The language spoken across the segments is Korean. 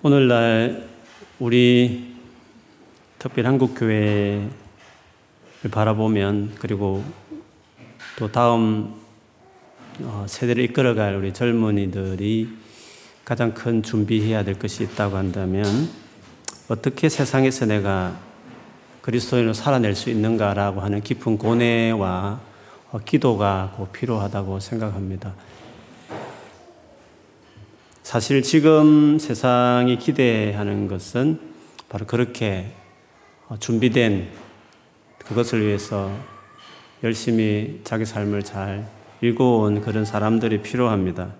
오늘날 우리 특별 한국교회를 바라보면 그리고 또 다음 어, 세대를 이끌어갈 우리 젊은이들이 가장 큰 준비해야 될 것이 있다고 한다면 어떻게 세상에서 내가 그리스도인으로 살아낼 수 있는가라고 하는 깊은 고뇌와 어, 기도가 꼭 필요하다고 생각합니다. 사실 지금 세상이 기대하는 것은 바로 그렇게 어, 준비된 그것을 위해서 열심히 자기 삶을 잘 읽어온 그런 사람들이 필요합니다.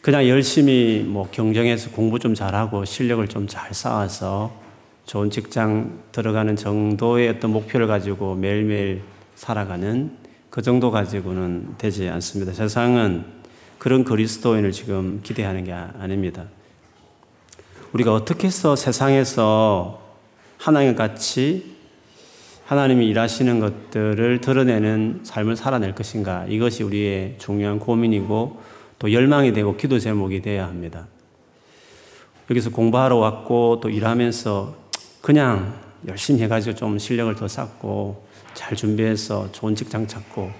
그냥 열심히 뭐 경쟁해서 공부 좀 잘하고 실력을 좀 잘 쌓아서 좋은 직장 들어가는 정도의 어떤 목표를 가지고 매일매일 살아가는 그 정도 가지고는 되지 않습니다. 세상은 그런 그리스도인을 지금 기대하는 게 아닙니다. 우리가 어떻게 해서 세상에서 하나님 같이 하나님이 일하시는 것들을 드러내는 삶을 살아낼 것인가 이것이 우리의 중요한 고민이고 또 열망이 되고 기도 제목이 되어야 합니다. 여기서 공부하러 왔고 또 일하면서 그냥 열심히 해가지고 좀 실력을 더 쌓고 잘 준비해서 좋은 직장 찾고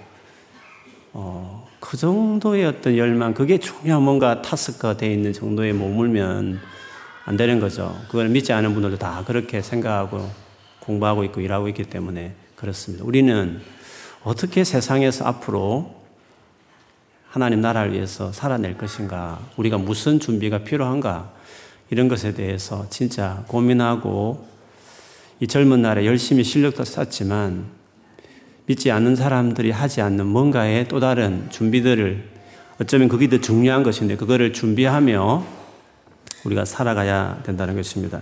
어, 그 정도의 어떤 열망, 그게 중요한 뭔가 타스크가 되어 있는 정도에 머물면 안 되는 거죠. 그걸 믿지 않은 분들도 다 그렇게 생각하고 공부하고 있고 일하고 있기 때문에 그렇습니다. 우리는 어떻게 세상에서 앞으로 하나님 나라를 위해서 살아낼 것인가, 우리가 무슨 준비가 필요한가, 이런 것에 대해서 진짜 고민하고 이 젊은 날에 열심히 실력도 쌓지만 믿지 않는 사람들이 하지 않는 뭔가의 또 다른 준비들을 어쩌면 그게 더 중요한 것인데 그거를 준비하며 우리가 살아가야 된다는 것입니다.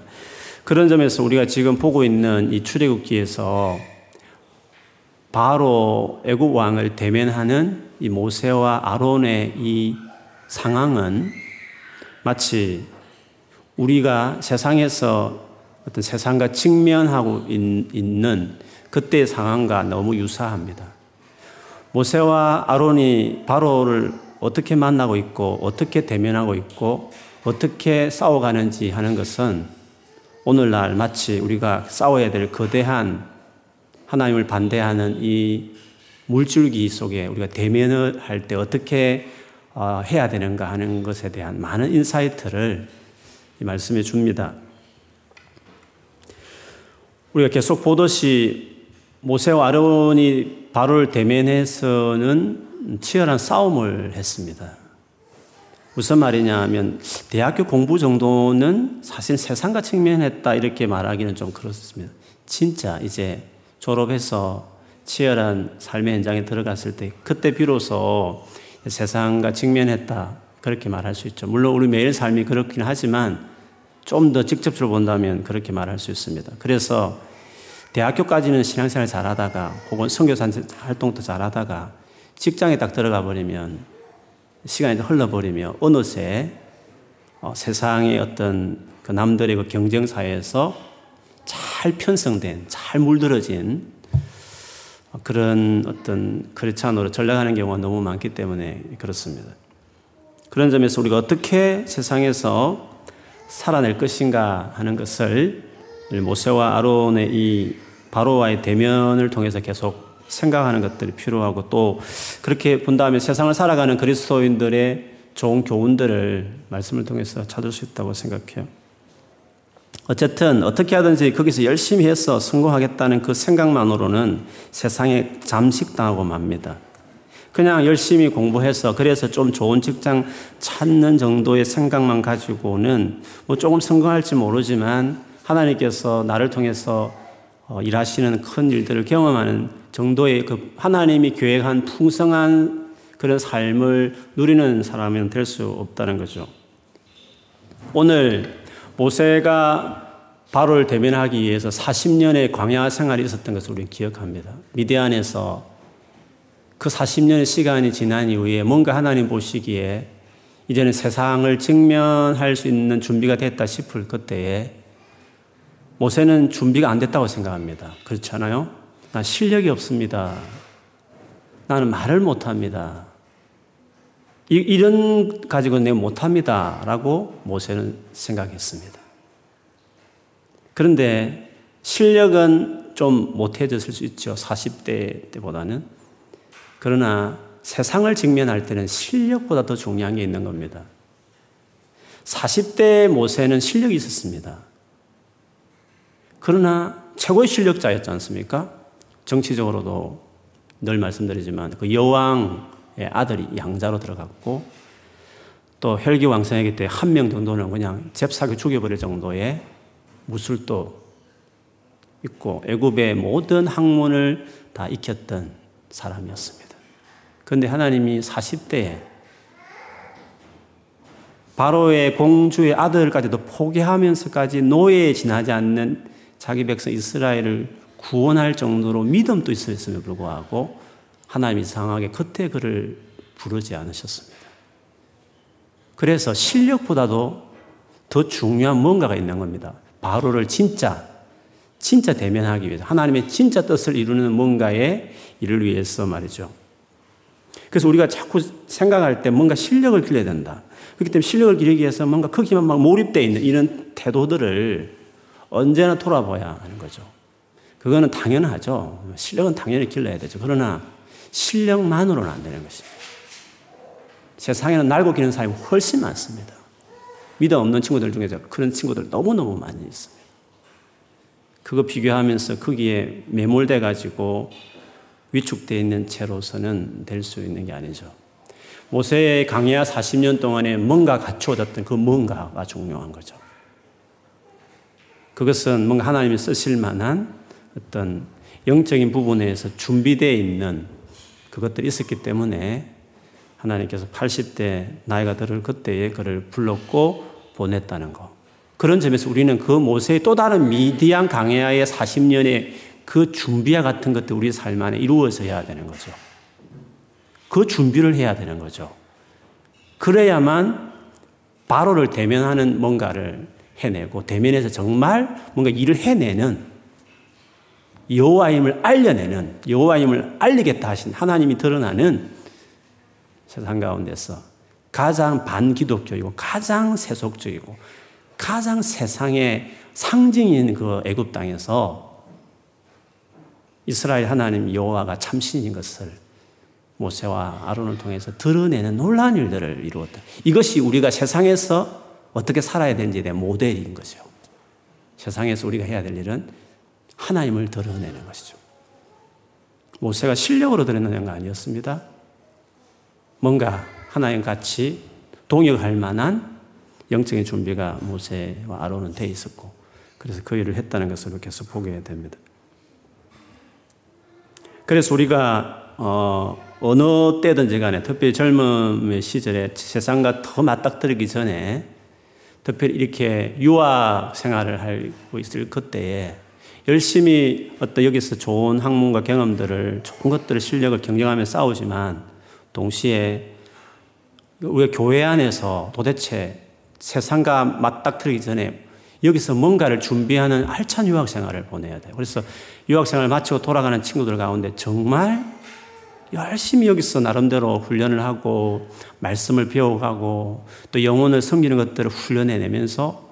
그런 점에서 우리가 지금 보고 있는 이 출애굽기에서 바로 애굽 왕을 대면하는 이 모세와 아론의 이 상황은 마치 우리가 세상에서 어떤 세상과 직면하고 있는 그때의 상황과 너무 유사합니다. 모세와 아론이 바로를 어떻게 만나고 있고 어떻게 대면하고 있고 어떻게 싸워가는지 하는 것은 오늘날 마치 우리가 싸워야 될 거대한 하나님을 반대하는 이 물줄기 속에 우리가 대면을 할 때 어떻게 어, 해야 되는가 하는 것에 대한 많은 insight를 말씀해 줍니다. 우리가 계속 보듯이 모세와 아론이 바로를 대면해서는 치열한 싸움을 했습니다. 무슨 말이냐 하면 대학교 공부 정도는 사실 세상과 직면했다 이렇게 말하기는 좀 그렇습니다. 진짜 이제 졸업해서 치열한 삶의 현장에 들어갔을 때 그때 비로소 세상과 직면했다 그렇게 말할 수 있죠. 물론 우리 매일 삶이 그렇긴 하지만 좀 더 직접적으로 본다면 그렇게 말할 수 있습니다. 그래서 대학교까지는 신앙생활 잘하다가 혹은 선교사 활동도 잘하다가 직장에 딱 들어가 버리면 시간이 흘러버리며 어느새 어, 세상의 어떤 그 남들의 그 경쟁사에서 잘 편성된, 잘 물들어진 그런 어떤 크리스찬으로 전락하는 경우가 너무 많기 때문에 그렇습니다. 그런 점에서 우리가 어떻게 세상에서 살아낼 것인가 하는 것을 모세와 아론의 이 바로와의 대면을 통해서 계속 생각하는 것들이 필요하고 또 그렇게 본다면 세상을 살아가는 그리스도인들의 좋은 교훈들을 말씀을 통해서 찾을 수 있다고 생각해요. 어쨌든 어떻게 하든지 거기서 열심히 해서 성공하겠다는 그 생각만으로는 세상에 잠식당하고 맙니다. 그냥 열심히 공부해서 그래서 좀 좋은 직장 찾는 정도의 생각만 가지고는 뭐 조금 성공할지 모르지만 하나님께서 나를 통해서 어, 일하시는 큰 일들을 경험하는 정도의 그 하나님이 계획한 풍성한 그런 삶을 누리는 사람은 될 수 없다는 거죠. 오늘 모세가 바로를 대면하기 위해서 40년의 광야 생활이 있었던 것을 우리는 기억합니다. 미디안에서 그 40년의 시간이 지난 이후에 뭔가 하나님 보시기에 이제는 세상을 직면할 수 있는 준비가 됐다 싶을 그때에 모세는 준비가 안 됐다고 생각합니다. 그렇잖아요? 나 실력이 없습니다. 나는 말을 못 합니다. 이런 가지고 내가 못합니다. 라고 모세는 생각했습니다. 그런데 실력은 좀 못해졌을 수 있죠. 40대 때보다는. 그러나 세상을 직면할 때는 실력보다 더 중요한 게 있는 겁니다. 40대 모세는 실력이 있었습니다. 그러나 최고의 실력자였지 않습니까? 정치적으로도 늘 말씀드리지만 그 여왕의 아들이 양자로 들어갔고 또 혈기왕성하기 때문에 한명 정도는 그냥 잽싸게 죽여버릴 정도의 무술도 있고 애굽의 모든 학문을 다 익혔던 사람이었습니다. 그런데 하나님이 40대에 바로의 공주의 아들까지도 포기하면서까지 노예에 지나지 않는 자기 백성 이스라엘을 구원할 정도로 믿음도 있었음에 불구하고 하나님이 이상하게 그때 그를 부르지 않으셨습니다. 그래서 실력보다도 더 중요한 뭔가가 있는 겁니다. 바로를 진짜 진짜 대면하기 위해서 하나님의 진짜 뜻을 이루는 뭔가의 일을 위해서 말이죠. 그래서 우리가 자꾸 생각할 때 뭔가 실력을 길러야 된다. 그렇기 때문에 실력을 기르기 위해서 뭔가 거기만 막 몰입되어 있는 이런 태도들을 언제나 돌아봐야 하는 거죠. 그거는 당연하죠. 실력은 당연히 길러야 되죠. 그러나 실력만으로는 안 되는 것입니다. 세상에는 날고 기는 사람이 훨씬 많습니다. 믿음 없는 친구들 중에서 그런 친구들 너무너무 많이 있습니다. 그거 비교하면서 거기에 매몰돼 가지고 위축되어 있는 채로서는 될 수 있는 게 아니죠. 모세의 강야 40년 동안에 뭔가 갖추어졌던 그 뭔가가 중요한 거죠. 그것은 뭔가 하나님이 쓰실 만한 어떤 영적인 부분에서 준비되어 있는 그것들이 있었기 때문에 하나님께서 80대 나이가 들을 그때에 그를 불렀고 보냈다는 거. 그런 점에서 우리는 그 모세의 또 다른 미디안 강야의 40년의 그 준비와 같은 것들 우리 삶 안에 이루어져야 되는 거죠. 그 준비를 해야 되는 거죠. 그래야만 바로를 대면하는 뭔가를 해내고 대면에서 정말 뭔가 일을 해내는 여호와임을 알려내는 여호와임을 알리겠다 하신 하나님이 드러나는 세상 가운데서 가장 반기독교이고 가장 세속적이고 가장 세상의 상징인 그 애굽 땅에서 이스라엘 하나님 여호와가 참신인 것을 모세와 아론을 통해서 드러내는 놀라운 일들을 이루었다. 이것이 우리가 세상에서 어떻게 살아야 되는지에 대한 모델인 거죠. 세상에서 우리가 해야 될 일은 하나님을 드러내는 것이죠. 모세가 실력으로 드러내는 거 아니었습니다. 뭔가 하나님 같이 동역할 만한 영적인 준비가 모세와 아론은 돼 있었고, 그래서 그 일을 했다는 것을 계속 보게 됩니다. 그래서 우리가 어, 어느 때든지 간에 특별히 젊음의 시절에 세상과 더 맞닥뜨리기 전에 특별히 이렇게 유학 생활을 하고 있을 그때에 열심히 어떤 여기서 좋은 학문과 경험들을 좋은 것들을 실력을 경쟁하며 싸우지만 동시에 우리 교회 안에서 도대체 세상과 맞닥뜨리기 전에 여기서 뭔가를 준비하는 알찬 유학 생활을 보내야 돼요. 그래서 유학 생활을 마치고 돌아가는 친구들 가운데 정말 열심히 여기서 나름대로 훈련을 하고 말씀을 배워가고 또 영혼을 섬기는 것들을 훈련해내면서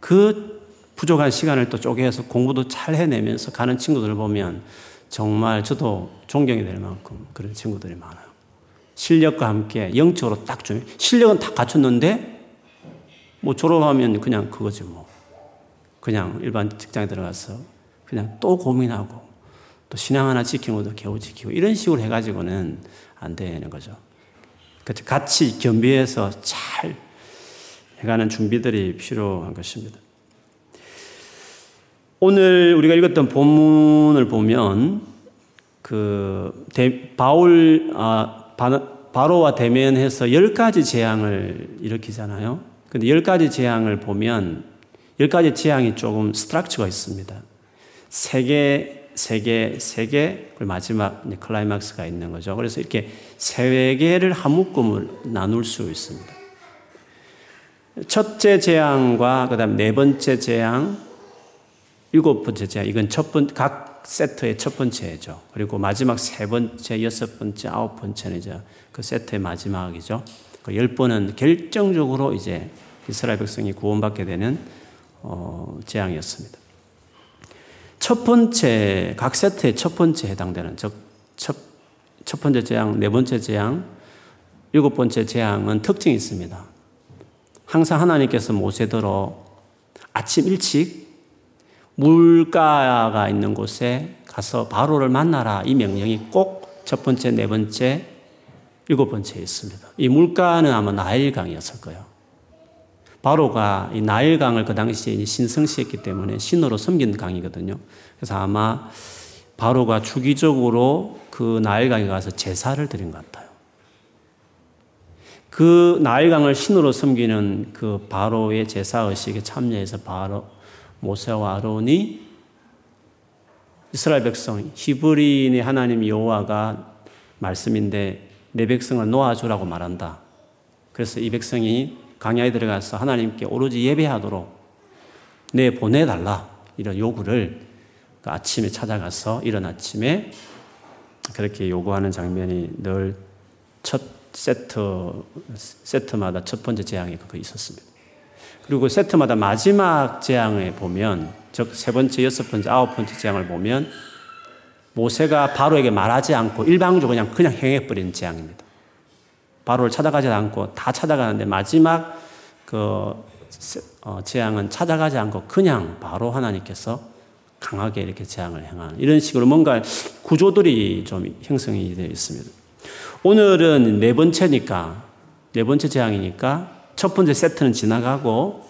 그 부족한 시간을 또 쪼개서 공부도 잘 해내면서 가는 친구들을 보면 정말 저도 존경이 될 만큼 그런 친구들이 많아요. 실력과 함께 영적으로 딱 좀, 실력은 다 갖췄는데 뭐 졸업하면 그냥 그거지 뭐. 그냥 일반 직장에 들어가서 그냥 또 고민하고 또 신앙 하나 지키는 것도 겨우 지키고 이런 식으로 해가지고는 안 되는 거죠. 그렇죠. 같이 겸비해서 잘 해가는 준비들이 필요한 것입니다. 오늘 우리가 읽었던 본문을 보면 그 대, 바울 아, 바로와 대면해서 열 가지 재앙을 일으키잖아요. 근데 열 가지 재앙을 보면 열 가지 재앙이 조금 스트럭처가 있습니다. 세계 세 개, 세 개, 그리고 마지막 클라이막스가 있는 거죠. 그래서 이렇게 세 개를 한 묶음을 나눌 수 있습니다. 첫째 재앙과 그 다음 네 번째 재앙, 일곱 번째 재앙, 이건 첫 번, 각 세트의 첫 번째죠. 그리고 마지막 세 번째, 여섯 번째, 아홉 번째는 이제 그 세트의 마지막이죠. 그 열 번은 결정적으로 이제 이스라엘 백성이 구원받게 되는 어, 재앙이었습니다. 첫 번째, 각 세트의 첫 번째 해당되는, 즉, 첫, 첫 번째 재앙, 네 번째 재앙, 일곱 번째 재앙은 특징이 있습니다. 항상 하나님께서 모세더러 아침 일찍 물가가 있는 곳에 가서 바로를 만나라 이 명령이 꼭 첫 번째, 네 번째, 일곱 번째에 있습니다. 이 물가는 아마 나일강이었을 거예요. 바로가 이 나일강을 그 당시에 신성시했기 때문에 신으로 섬긴 강이거든요. 그래서 아마 바로가 주기적으로 그 나일강에 가서 제사를 드린 것 같아요. 그 나일강을 신으로 섬기는 그 바로의 제사 의식에 참여해서 바로 모세와 아론이 이스라엘 백성 히브리인의 하나님 여호와가 말씀인데 내 백성을 놓아주라고 말한다. 그래서 이 백성이 강야에 들어가서 하나님께 오로지 예배하도록 내 보내달라 이런 요구를 그 아침에 찾아가서 이런 아침에 그렇게 요구하는 장면이 늘 첫 세트 세트마다 첫 번째 재앙이 그거 있었습니다. 그리고 세트마다 마지막 재앙에 보면 즉 세 번째, 여섯 번째, 아홉 번째 재앙을 보면 모세가 바로에게 말하지 않고 일방적으로 그냥 그냥 행해버린 재앙입니다. 바로를 찾아가지 않고 다 찾아가는데 마지막 그 어, 재앙은 찾아가지 않고 그냥 바로 하나님께서 강하게 이렇게 재앙을 행하는 이런 식으로 뭔가 구조들이 좀 형성이 되어 있습니다. 오늘은 네 번째니까 네 번째 재앙이니까 첫 번째 세트는 지나가고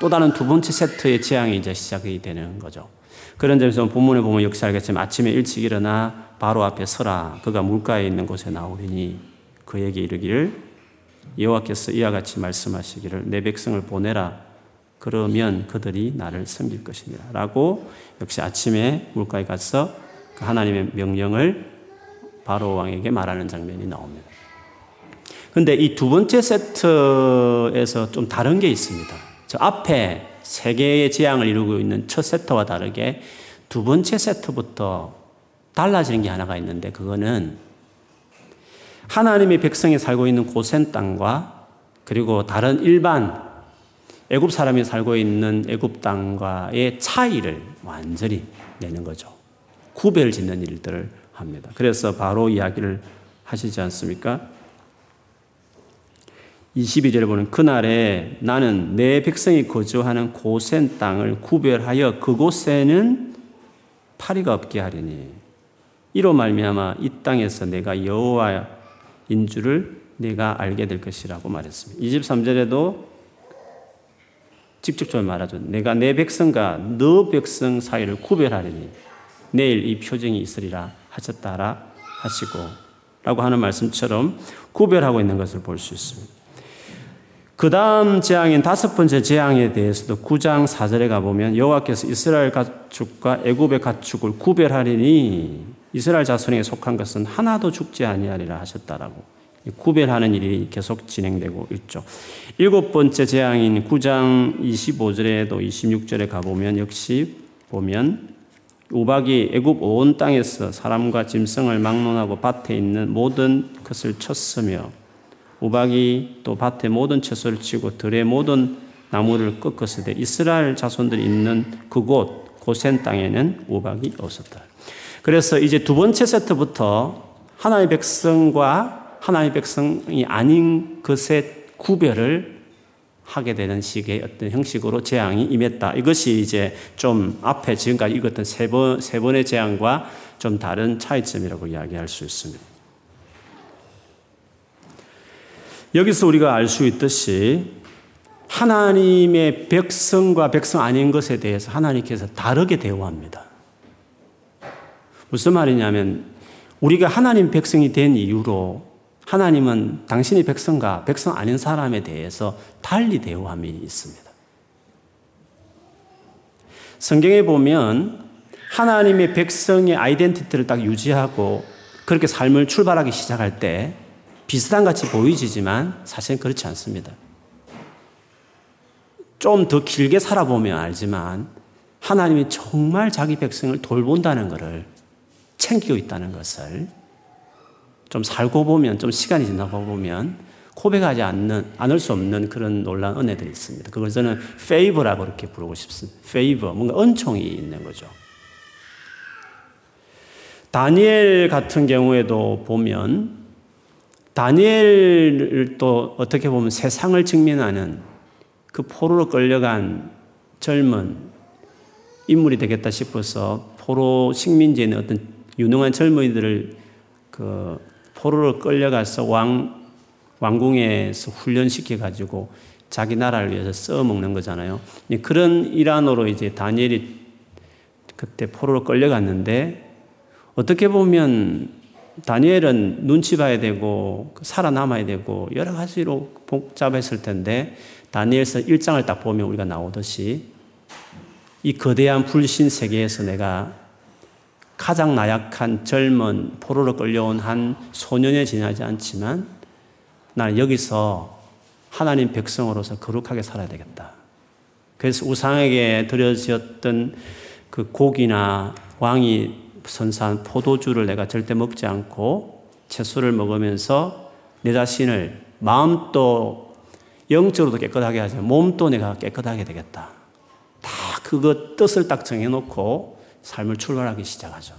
또 다른 두 번째 세트의 재앙이 이제 시작이 되는 거죠. 그런 점에서 본문에 보면 역시 알겠지만 아침에 일찍 일어나 바로 앞에 서라. 그가 물가에 있는 곳에 나오리니 그에게 이르기를 여호와께서 이와 같이 말씀하시기를 내 백성을 보내라. 그러면 그들이 나를 섬길 것이니라. 라고 역시 아침에 물가에 가서 그 하나님의 명령을 바로 왕에게 말하는 장면이 나옵니다. 근데 이 두 번째 세트에서 좀 다른 게 있습니다. 저 앞에 세 개의 재앙을 이루고 있는 첫 세트와 다르게 두 번째 세트부터 달라지는 게 하나가 있는데 그거는 하나님의 백성이 살고 있는 고센 땅과 그리고 다른 일반 애굽 사람이 살고 있는 애굽 땅과의 차이를 완전히 내는 거죠. 구별 짓는 일들을 합니다. 그래서 바로 이야기를 하시지 않습니까? 22절에 보면 그날에 나는 내 백성이 거주하는 고센 땅을 구별하여 그곳에는 파리가 없게 하리니 이로 말미암아 이 땅에서 내가 여호와 인 줄을 내가 알게 될 것이라고 말했습니다. 23절에도 직접적으로 말하죠. 내가 내 백성과 너 백성 사이를 구별하리니 내일 이 표정이 있으리라 하셨다라 하시고 라고 하는 말씀처럼 구별하고 있는 것을 볼 수 있습니다. 그 다음 재앙인 다섯 번째 재앙에 대해서도 9장 4절에 가보면 여호와께서 이스라엘 가축과 애굽의 가축을 구별하리니 이스라엘 자손에게 속한 것은 하나도 죽지 아니하리라 하셨다라고 구별하는 일이 계속 진행되고 있죠. 일곱 번째 재앙인 9장 25절에도 26절에 가보면 역시 보면 우박이 애굽 온 땅에서 사람과 짐승을 막론하고 밭에 있는 모든 것을 쳤으며 우박이 또 밭의 모든 채소를 치고 들의 모든 나무를 꺾었을 때 이스라엘 자손들이 있는 그곳 고센 땅에는 우박이 없었다. 그래서 이제 두 번째 세트부터 하나님의 백성과 하나님의 백성이 아닌 것의 구별을 하게 되는 식의 어떤 형식으로 재앙이 임했다. 이것이 이제 좀 앞에 지금까지 읽었던 세 번, 세 번의 재앙과 좀 다른 차이점이라고 이야기할 수 있습니다. 여기서 우리가 알 수 있듯이 하나님의 백성과 백성 아닌 것에 대해서 하나님께서 다르게 대우합니다. 무슨 말이냐면 우리가 하나님 백성이 된 이유로 하나님은 당신의 백성과 백성 아닌 사람에 대해서 달리 대우함이 있습니다. 성경에 보면 하나님의 백성의 아이덴티티를 딱 유지하고 그렇게 삶을 출발하기 시작할 때 비슷한 같이 보이지만 사실은 그렇지 않습니다. 좀 더 길게 살아보면 알지만 하나님이 정말 자기 백성을 돌본다는 것을 챙기고 있다는 것을 좀 살고 보면, 좀 시간이 지나고 보면 고백하지 않는, 않을 수 없는 그런 놀라운 은혜들이 있습니다. 그걸 저는 페이버라고 이렇게 부르고 싶습니다. 페이버, 뭔가 은총이 있는 거죠. 다니엘 같은 경우에도 보면 다니엘을 또 어떻게 보면 세상을 직면하는 그 포로로 끌려간 젊은 인물이 되겠다 싶어서 포로 식민지에 있는 어떤 유능한 젊은이들을 그 포로로 끌려가서 왕 왕궁에서 훈련시켜 가지고 자기 나라를 위해서 써 먹는 거잖아요. 그런 일환으로 이제 다니엘이 그때 포로로 끌려갔는데 어떻게 보면 다니엘은 눈치 봐야 되고 살아남아야 되고 여러 가지로 복잡했을 텐데 다니엘서 1장을 딱 보면 우리가 나오듯이 이 거대한 불신 세계에서 내가 가장 나약한 젊은 포로로 끌려온 한 소년에 지나지 않지만 나는 여기서 하나님 백성으로서 거룩하게 살아야 되겠다. 그래서 우상에게 드려졌던 그 고기나 왕이 선사한 포도주를 내가 절대 먹지 않고 채소를 먹으면서 내 자신을 마음도 영적으로도 깨끗하게 하지 몸도 내가 깨끗하게 되겠다. 다 그거 뜻을 딱 정해놓고 삶을 출발하기 시작하죠.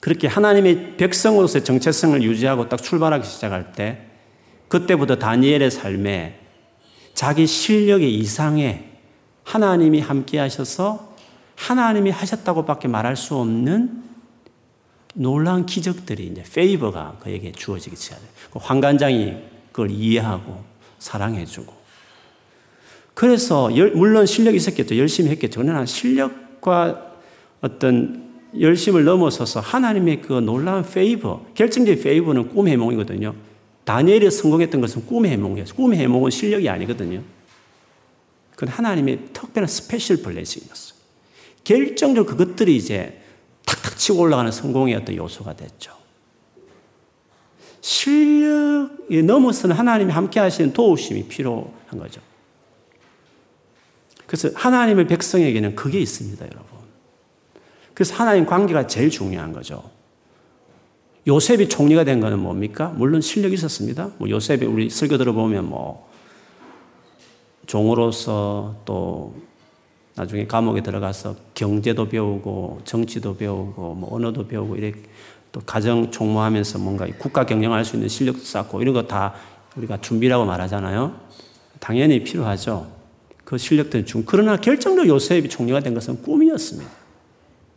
그렇게 하나님의 백성으로서의 정체성을 유지하고 딱 출발하기 시작할 때 그때부터 다니엘의 삶에 자기 실력의 이상의 하나님이 함께 하셔서 하나님이 하셨다고밖에 말할 수 없는 놀라운 기적들이 이제 favor가 그에게 주어지기 시작해요. 그 환관장이 그걸 이해하고 사랑해주고. 그래서 물론 실력이 있었겠죠. 열심히 했겠죠. 그러나 실력 과 어떤 열심을 넘어서서 하나님의 그 놀라운 favor, 결정적인 favor는 꿈의 해몽이거든요. 다니엘이 성공했던 것은 꿈의 해몽이었어요. 꿈의 해몽은 실력이 아니거든요. 그건 하나님의 특별한 special blessing이었어요. 결정적으로 그것들이 이제 탁탁 치고 올라가는 성공의 어떤 요소가 됐죠. 실력이 넘어서는 하나님이 함께 하시는 도우심이 필요한 거죠. 그래서 하나님의 백성에게는 그게 있습니다, 여러분. 그래서 하나님 관계가 제일 중요한 거죠. 요셉이 총리가 된 거는 뭡니까? 물론 실력이 있었습니다. 뭐 요셉이 우리 설교 들어보면 뭐 종으로서 또 나중에 감옥에 들어가서 경제도 배우고 정치도 배우고 뭐 언어도 배우고 이렇게 또 가정 총무하면서 뭔가 국가 경영할 수 있는 실력도 쌓고 이런 거 다 우리가 준비라고 말하잖아요. 당연히 필요하죠. 그 실력들은 중. 그러나 결정적으로 요셉이 총리가 된 것은 꿈이었습니다.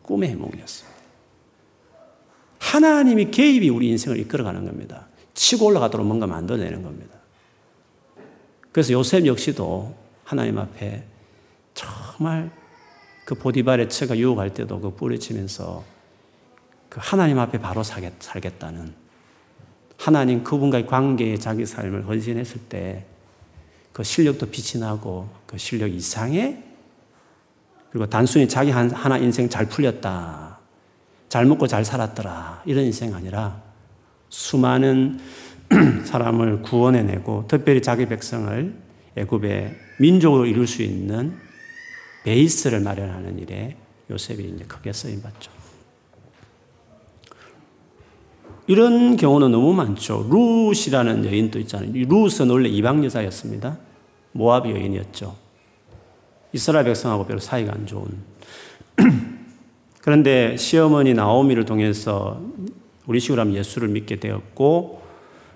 꿈의 해몽이었습니다. 하나님이 개입이 우리 인생을 이끌어가는 겁니다. 치고 올라가도록 뭔가 만들어내는 겁니다. 그래서 요셉 역시도 하나님 앞에 정말 그 보디발의 처가 유혹할 때도 그 뿌리치면서 그 하나님 앞에 바로 살겠다는 하나님 그분과의 관계에 자기 삶을 헌신했을 때 그 실력도 빛이 나고 그 실력 이상의 그리고 단순히 자기 하나 인생 잘 풀렸다. 잘 먹고 잘 살았더라. 이런 인생 아니라 수많은 사람을 구원해내고 특별히 자기 백성을 애굽의 민족으로 이룰 수 있는 베이스를 마련하는 일에 요셉이 이제 크게 쓰임 받죠. 이런 경우는 너무 많죠. 룻이라는 여인도 있잖아요. 룻은 원래 이방 여자였습니다. 모압 여인이었죠. 이스라엘 백성하고 별로 사이가 안 좋은. 그런데 시어머니 나오미를 통해서 우리 식으로 하면 예수를 믿게 되었고,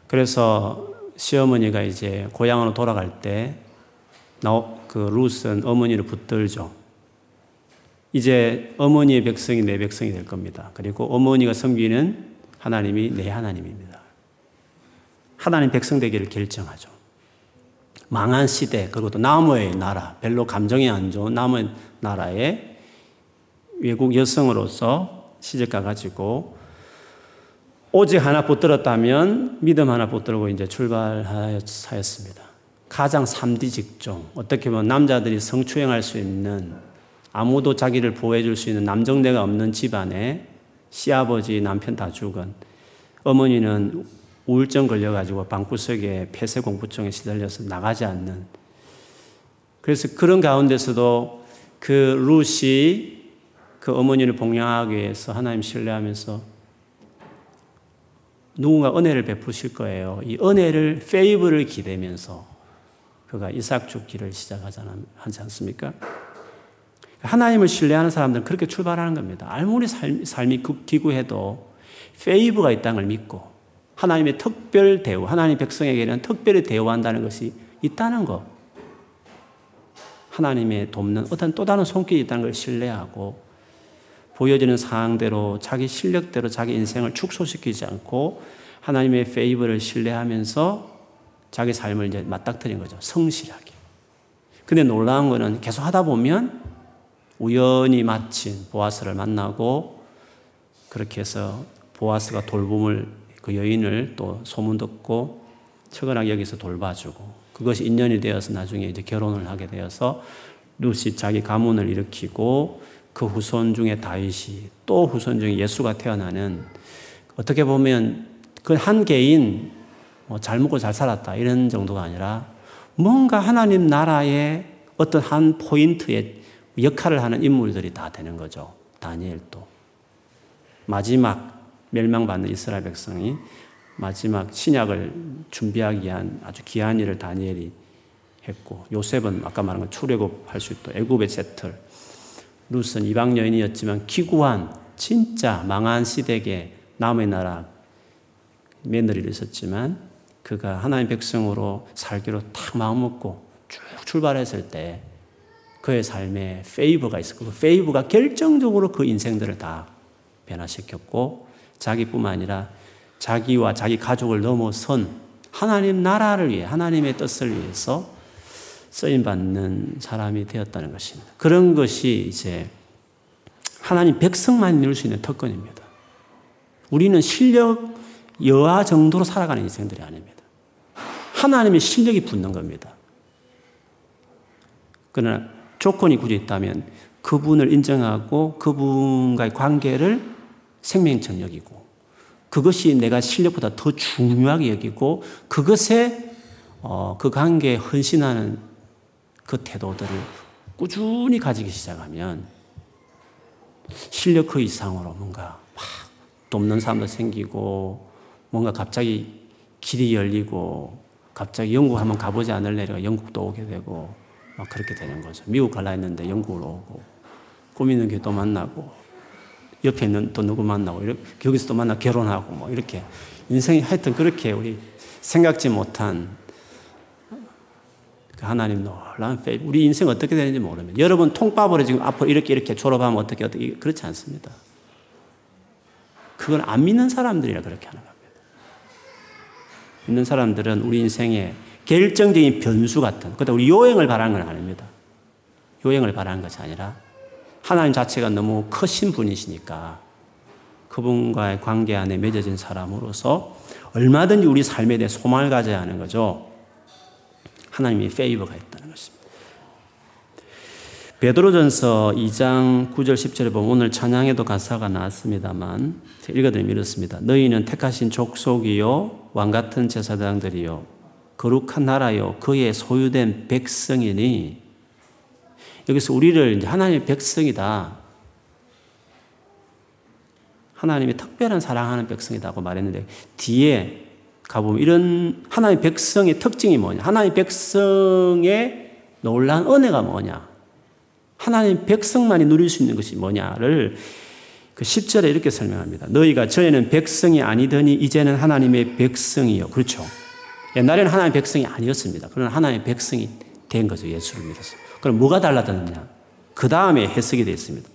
그래서 시어머니가 이제 고향으로 돌아갈 때그 룻은 어머니를 붙들죠. 이제 어머니의 백성이 내 백성이 될 겁니다. 그리고 어머니가 섬기는 하나님이 내 하나님입니다. 하나님 백성 되기를 결정하죠. 망한 시대, 그리고 또 나무의 나라, 별로 감정이 안 좋은 나무의 나라에 외국 여성으로서 시집 가 가지고 오직 하나 붙들었다면 믿음 하나 붙들고 이제 출발하였습니다. 가장 3D 직종, 어떻게 보면 남자들이 성추행할 수 있는 아무도 자기를 보호해 줄 수 있는 남정대가 없는 집안에 시아버지, 남편 다 죽은 어머니는 우울증 걸려가지고 방구석에 폐쇄 공포증에 시달려서 나가지 않는 그래서 그런 가운데서도 그 룻이 그 어머니를 봉양하기 위해서 하나님 신뢰하면서 누군가 은혜를 베푸실 거예요. 이 은혜를 페이브를 기대면서 그가 이삭 죽기를 시작하지 않습니까? 하나님을 신뢰하는 사람들은 그렇게 출발하는 겁니다. 아무리 삶, 삶이 기구해도 favor가 있다는 걸 믿고 하나님의 특별 대우, 하나님 백성에게는 특별히 대우한다는 것이 있다는 것. 하나님의 돕는 어떤 또 다른 손길이 있다는 걸 신뢰하고 보여지는 상황대로 자기 실력대로 자기 인생을 축소시키지 않고 하나님의 favor를 신뢰하면서 자기 삶을 이제 맞닥뜨린 거죠. 성실하게. 근데 놀라운 거는 계속 하다 보면 우연히 마친 보아스를 만나고 그렇게 해서 보아스가 돌봄을 그 여인을 또 소문 듣고 처근하게 여기서 돌봐주고 그것이 인연이 되어서 나중에 이제 결혼을 하게 되어서 루시 자기 가문을 일으키고 그 후손 중에 다윗이 또 후손 중에 예수가 태어나는 어떻게 보면 그 한 개인 뭐잘 먹고 잘 살았다 이런 정도가 아니라 뭔가 하나님 나라의 어떤 한 포인트의 역할을 하는 인물들이 다 되는 거죠. 다니엘도 마지막 멸망받는 이스라엘 백성이 마지막 신약을 준비하기 위한 아주 귀한 일을 다니엘이 했고 요셉은 아까 말한 건 출애굽할 수 있도 애굽의 세틀 룻은 이방 여인이었지만 기구한 진짜 망한 시댁에 남의 나라 며느리를 있었지만 그가 하나님 백성으로 살기로 딱 마음 먹고 쭉 출발했을 때 그의 삶에 페이버가 있었고 그 페이버가 결정적으로 그 인생들을 다 변화시켰고 자기뿐만 아니라 자기와 자기 가족을 넘어선 하나님 나라를 위해 하나님의 뜻을 위해서 쓰임 받는 사람이 되었다는 것입니다. 그런 것이 이제 하나님 백성만 이룰 수 있는 특권입니다. 우리는 실력 여하 정도로 살아가는 인생들이 아닙니다. 하나님의 실력이 붙는 겁니다. 그러나 조건이 굳이 있다면 그분을 인정하고 그분과의 관계를 생명처럼 여기고 그것이 내가 실력보다 더 중요하게 여기고 그것에 어, 그 관계에 헌신하는 그 태도들을 꾸준히 가지기 시작하면 실력 그 이상으로 뭔가 막 돕는 사람도 생기고 뭔가 갑자기 길이 열리고 갑자기 영국 한번 가보지 않을래가 영국도 오게 되고 막 그렇게 되는 거죠. 미국 갈라 했는데 영국으로 오고 꿈 있는 게또 만나고 옆에 있는 또 누구 만나고 이렇게 거기서 또 만나 결혼하고 뭐 이렇게 인생이 하여튼 그렇게 우리 생각지 못한 그 하나님 놀라운 페이 우리 인생 어떻게 되는지 모르면 여러분 통밥으로 지금 앞으로 이렇게 이렇게 졸업하면 어떻게 어떻게 그렇지 않습니다. 그걸 안 믿는 사람들이라 그렇게 하는 겁니다. 믿는 사람들은 우리 인생에 결정적인 변수 같은 그때 우리 요행을 바라는 건 아닙니다. 요행을 바라는 것이 아니라 하나님 자체가 너무 크신 분이시니까 그분과의 관계 안에 맺어진 사람으로서 얼마든지 우리 삶에 대해 소망을 가져야 하는 거죠. 하나님의 페이버가 있다는 것입니다. 베드로전서 2장 9절 10절에 보면 오늘 찬양에도 가사가 나왔습니다만 읽어드리면 이렇습니다. 너희는 택하신 족속이요 왕 같은 제사장들이요 거룩한 나라요 그의 소유된 백성이니 여기서 우리를 이제 하나님의 백성이다. 하나님의 특별한 사랑하는 백성이다고 말했는데 뒤에 가보면 이런 하나님의 백성의 특징이 뭐냐? 하나님의 백성의 놀란 은혜가 뭐냐? 하나님 백성만이 누릴 수 있는 것이 뭐냐를 그 10절에 이렇게 설명합니다. 너희가 저희는 백성이 아니더니 이제는 하나님의 백성이요. 그렇죠. 옛날에는 하나님의 백성이 아니었습니다. 그러나 하나님의 백성이 된 거죠. 예수를 믿어서. 그럼 뭐가 달라졌느냐? 그 다음에 해석이 되어 있습니다.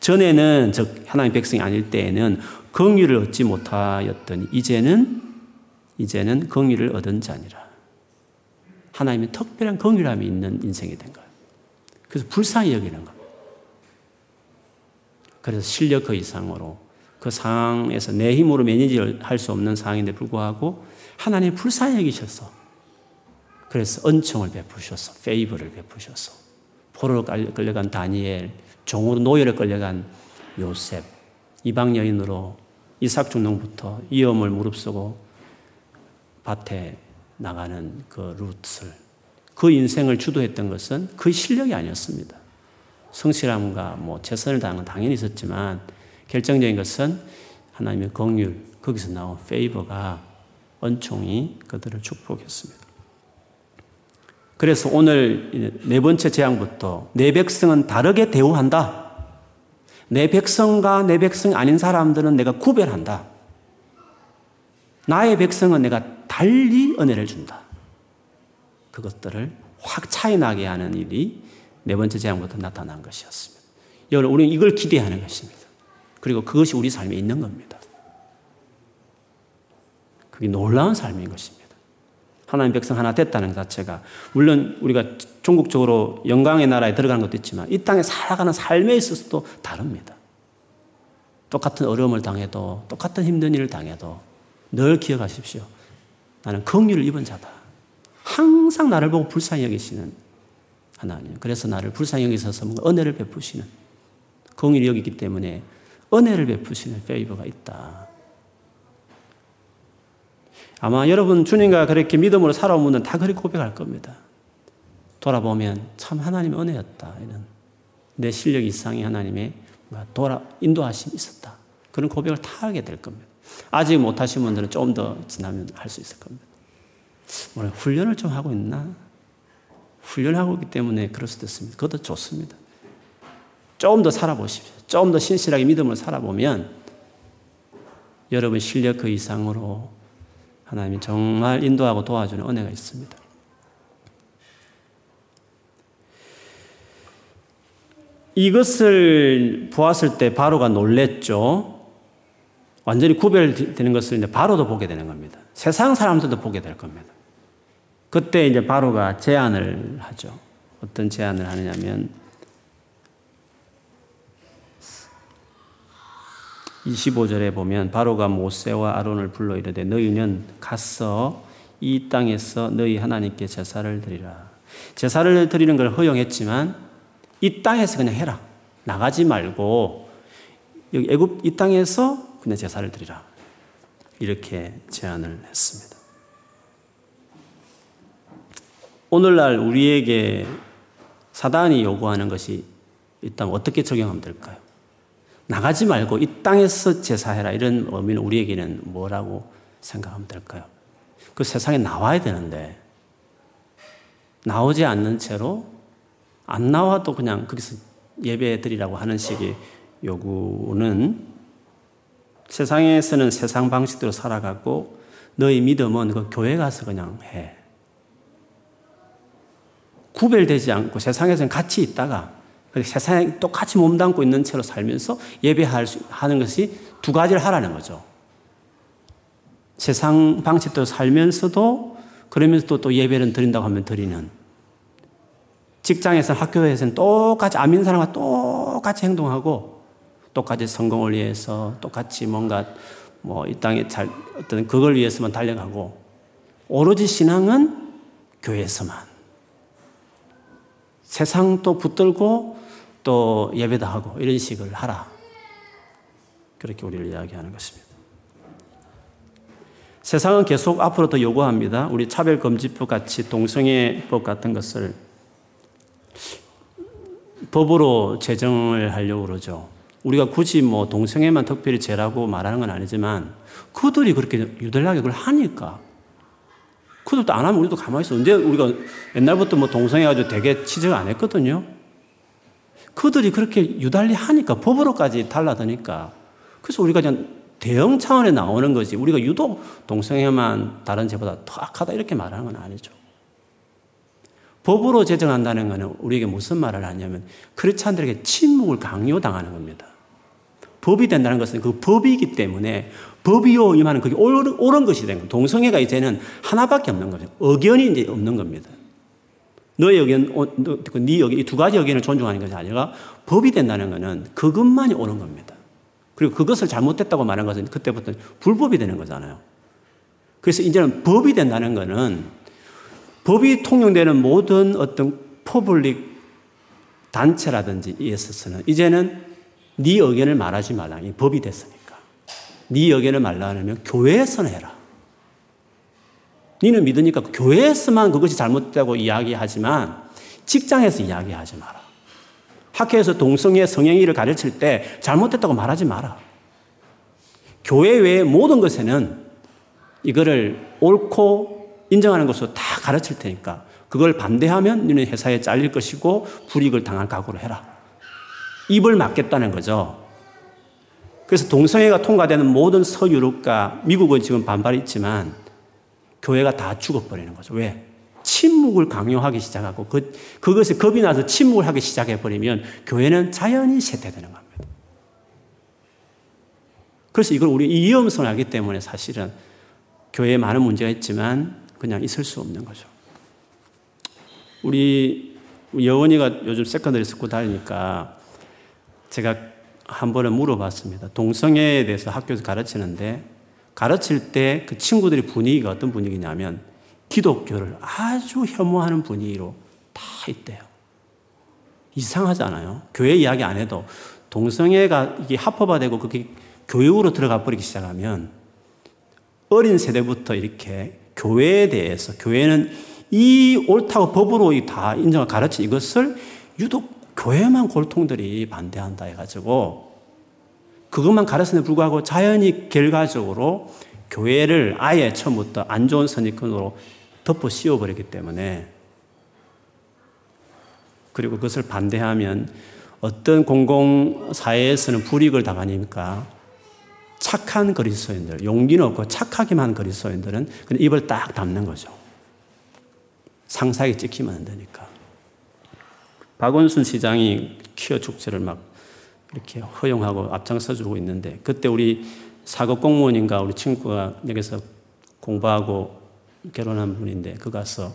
전에는 즉 하나님 백성이 아닐 때에는 긍휼을 얻지 못하였더니 이제는 이제는 긍휼을 얻은 자니라. 하나님의 특별한 긍휼함이 있는 인생이 된 거예요. 그래서 불쌍히 여기는 겁니다. 그래서 실력 그 이상으로 그 상황에서 내 힘으로 매니지를 할수 없는 상황인데 불구하고 하나님 불쌍히 여기셔서 그래서 은총을 베푸셔서 페이버를 베푸셔서 포로로 끌려간 다니엘, 종으로 노예를 끌려간 요셉, 이방 여인으로 이삭 중농부터 위험을 무릅쓰고 밭에 나가는 그 루트를 그 인생을 주도했던 것은 그 실력이 아니었습니다. 성실함과 뭐 최선을 다하는 건 당연히 있었지만 결정적인 것은 하나님의 공율 거기서 나온 페이버가 은총이 그들을 축복했습니다. 그래서 오늘 네 번째 재앙부터 내 백성은 다르게 대우한다. 내 백성과 내 백성 아닌 사람들은 내가 구별한다. 나의 백성은 내가 달리 은혜를 준다. 그것들을 확 차이 나게 하는 일이 네 번째 재앙부터 나타난 것이었습니다. 여러분, 우리는 이걸 기대하는 것입니다. 그리고 그것이 우리 삶에 있는 겁니다. 그게 놀라운 삶인 것입니다. 하나님 백성 하나 됐다는 것 자체가 물론 우리가 종국적으로 영광의 나라에 들어가는 것도 있지만 이 땅에 살아가는 삶에 있어서도 다릅니다. 똑같은 어려움을 당해도 똑같은 힘든 일을 당해도 늘 기억하십시오. 나는 긍휼을 입은 자다. 항상 나를 보고 불쌍히 여기시는 하나님. 그래서 나를 불쌍히 여기셔서 뭔가 은혜를 베푸시는 긍휼히 여기기 때문에 은혜를 베푸시는 페이버가 있다. 아마 여러분 주님과 그렇게 믿음으로 살아온 분은 다 그렇게 고백할 겁니다. 돌아보면 참 하나님의 은혜였다. 이런 내 실력 이상의 하나님의 돌아 인도하심이 있었다. 그런 고백을 다 하게 될 겁니다. 아직 못하신 분들은 좀 더 지나면 할 수 있을 겁니다. 뭐 훈련을 좀 하고 있나? 훈련하고 있기 때문에 그럴 수도 있습니다. 그것도 좋습니다. 조금 더 살아보십시오. 조금 더 신실하게 믿음을 살아보면 여러분 실력 그 이상으로 하나님이 정말 인도하고 도와주는 은혜가 있습니다. 이것을 보았을 때 바로가 놀랬죠. 완전히 구별되는 것을 이제 바로도 보게 되는 겁니다. 세상 사람들도 보게 될 겁니다. 그때 이제 바로가 제안을 하죠. 어떤 제안을 하느냐면 25절에 보면 바로가 모세와 아론을 불러 이르되 너희는 가서 이 땅에서 너희 하나님께 제사를 드리라. 제사를 드리는 걸 허용했지만 이 땅에서 그냥 해라. 나가지 말고 여기 애굽 이 땅에서 그냥 제사를 드리라. 이렇게 제안을 했습니다. 오늘날 우리에게 사단이 요구하는 것이 있다면 어떻게 적용하면 될까요? 나가지 말고 이 땅에서 제사해라. 이런 의미는 우리에게는 뭐라고 생각하면 될까요? 그 세상에 나와야 되는데, 나오지 않는 채로 안 나와도 그냥 거기서 예배 드리라고 하는 식의 요구는 세상에서는 세상 방식대로 살아가고 너희 믿음은 그 교회 가서 그냥 해. 구별되지 않고 세상에서는 같이 있다가 세상에 똑같이 몸담고 있는 채로 살면서 예배하는 것이 두 가지를 하라는 거죠. 세상 방식대로 살면서도 그러면서도 또 예배를 드린다고 하면 드리는 직장에서 학교에서는 똑같이 아민 사람과 똑같이 행동하고 똑같이 성공을 위해서 똑같이 뭔가 뭐 이 땅에 잘 어떤 그걸 위해서만 달려가고 오로지 신앙은 교회에서만 세상 또 붙들고 또 예배도 하고 이런 식을 하라. 그렇게 우리를 이야기하는 것입니다. 세상은 계속 앞으로 더 요구합니다. 우리 차별금지법 같이 동성애법 같은 것을 법으로 제정을 하려고 그러죠. 우리가 굳이 뭐 동성애만 특별히 죄라고 말하는 건 아니지만 그들이 그렇게 유달하게 그걸 하니까 그들도 안 하면 우리도 가만히 있어. 언제 우리가 옛날부터 뭐 동성애 가지고 되게 지적 안 했거든요. 그들이 그렇게 유달리 하니까 법으로까지 달라드니까 그래서 우리가 그냥 대형 차원에 나오는 거지 우리가 유독 동성애만 다른 죄보다 더 악하다 이렇게 말하는 건 아니죠. 법으로 제정한다는 것은 우리에게 무슨 말을 하냐면 크리스찬들에게 침묵을 강요당하는 겁니다. 법이 된다는 것은 그 법이기 때문에 법이요 이말은 그게 옳은, 것이 되는 거예요. 동성애가 이제는 하나밖에 없는 거죠. 의견이 이제 없는 겁니다. 너의 의견, 어, 그네 의견, 이 두 가지 의견을 존중하는 것이 아니라 법이 된다는 것은 그것만이 옳은 겁니다. 그리고 그것을 잘못됐다고 말한 것은 그때부터 불법이 되는 거잖아요. 그래서 이제는 법이 된다는 것은 법이 통용되는 모든 어떤 public 단체라든지 에 있어서는 이제는 네 의견을 말하지 말라. 이 법이 됐으니까. 네 의견을 말라 하면 교회에서는 해라. 너는 믿으니까 교회에서만 그것이 잘못되고 이야기하지만 직장에서 이야기하지 마라. 학교에서 동성애 성행위를 가르칠 때 잘못됐다고 말하지 마라. 교회 외의 모든 것에는 이거를 옳고 인정하는 것으로 다 가르칠 테니까 그걸 반대하면 너는 회사에 잘릴 것이고 불이익을 당할 각오를 해라. 입을 막겠다는 거죠. 그래서 동성애가 통과되는 모든 서유럽과 미국은 지금 반발이 있지만 교회가 다 죽어버리는 거죠. 왜? 침묵을 강요하기 시작하고 그, 그것이 겁이 나서 침묵을 하기 시작해버리면 교회는 자연히 쇠퇴되는 겁니다. 그래서 이걸 우리 알기 때문에 사실은 교회에 많은 문제가 있지만 그냥 있을 수 없는 거죠. 우리 여원이가 요즘 secondary school 다니니까 제가 한 번은 물어봤습니다. 동성애에 대해서 학교에서 가르치는데 가르칠 때 그 친구들의 분위기가 어떤 분위기냐면 기독교를 아주 혐오하는 분위기로 다 있대요. 이상하지 않아요? 교회 이야기 안 해도 동성애가 이게 합법화되고 그게 교육으로 들어가 버리기 시작하면 어린 세대부터 이렇게 교회에 대해서 교회는 이 옳다고 법으로 다 인정을 가르친 이것을 유독 교회만 골통들이 반대한다 해가지고 그것만 가르침에 불구하고 자연히 결과적으로 교회를 아예 처음부터 안 좋은 선입견으로 덮어 씌워버렸기 때문에 그리고 그것을 반대하면 어떤 공공사회에서는 불이익을 당하니까 착한 그리스도인들, 용기는 없고 착하기만 한 그리스도인들은 그냥 입을 딱 닫는 거죠. 상사에게 찍히면 안 되니까. 박원순 시장이 퀴어 축제를 막 이렇게 허용하고 앞장서 주고 있는데 그때 우리 사급 공무원인가 우리 친구가 여기서 공부하고 결혼한 분인데 그 가서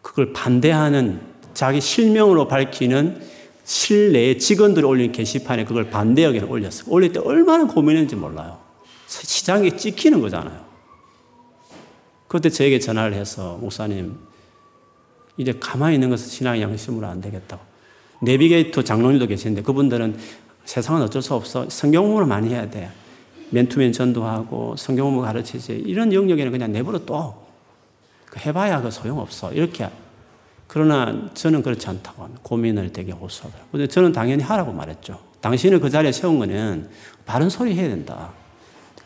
그걸 반대하는 자기 실명으로 밝히는 실내 직원들이 올린 게시판에 그걸 반대 의견을 올렸어요. 올릴 때 얼마나 고민했는지 몰라요. 시장에 찍히는 거잖아요. 그때 저에게 전화를 해서 목사님 이제 가만히 있는 것은 신앙의 양심으로 안 되겠다고. 내비게이터 장로님도 계시는데 그분들은 세상은 어쩔 수 없어. 성경 공부를 많이 해야 돼. 맨투맨 전도하고 성경 공부 가르치지. 이런 영역에는 그냥 내버려 둬. 그 해봐야 그 소용없어. 이렇게. 그러나 저는 그렇지 않다고. 고민을 되게 호소하더라고요. 근데 저는 당연히 하라고 말했죠. 당신을 그 자리에 세운 거는 바른 소리 해야 된다.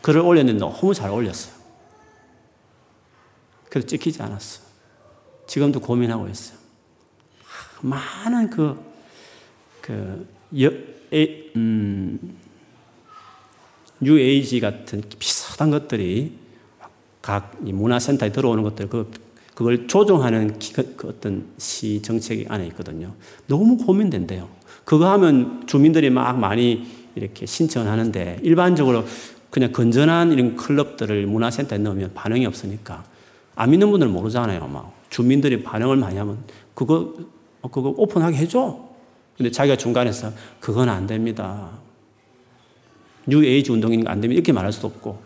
글을 올렸는데 너무 잘 올렸어요. 그래서 찍히지 않았어. 지금도 고민하고 있어요. 많은 그, 그, 여, 에, 음, 뉴에이지 같은 비슷한 것들이 각 문화센터에 들어오는 것들, 그, 그걸 조정하는 기, 그, 그 어떤 시 정책이 안에 있거든요. 너무 고민된대요. 그거 하면 주민들이 막 많이 이렇게 신청을 하는데 일반적으로 그냥 건전한 이런 클럽들을 문화센터에 넣으면 반응이 없으니까 안 믿는 분들은 모르잖아요. 막 주민들이 반응을 많이 하면 그거 그거 오픈하게 해줘. 근데 자기가 중간에서 그건 안 됩니다. 뉴 에이지 운동이니까 안 됩니다. 이렇게 말할 수도 없고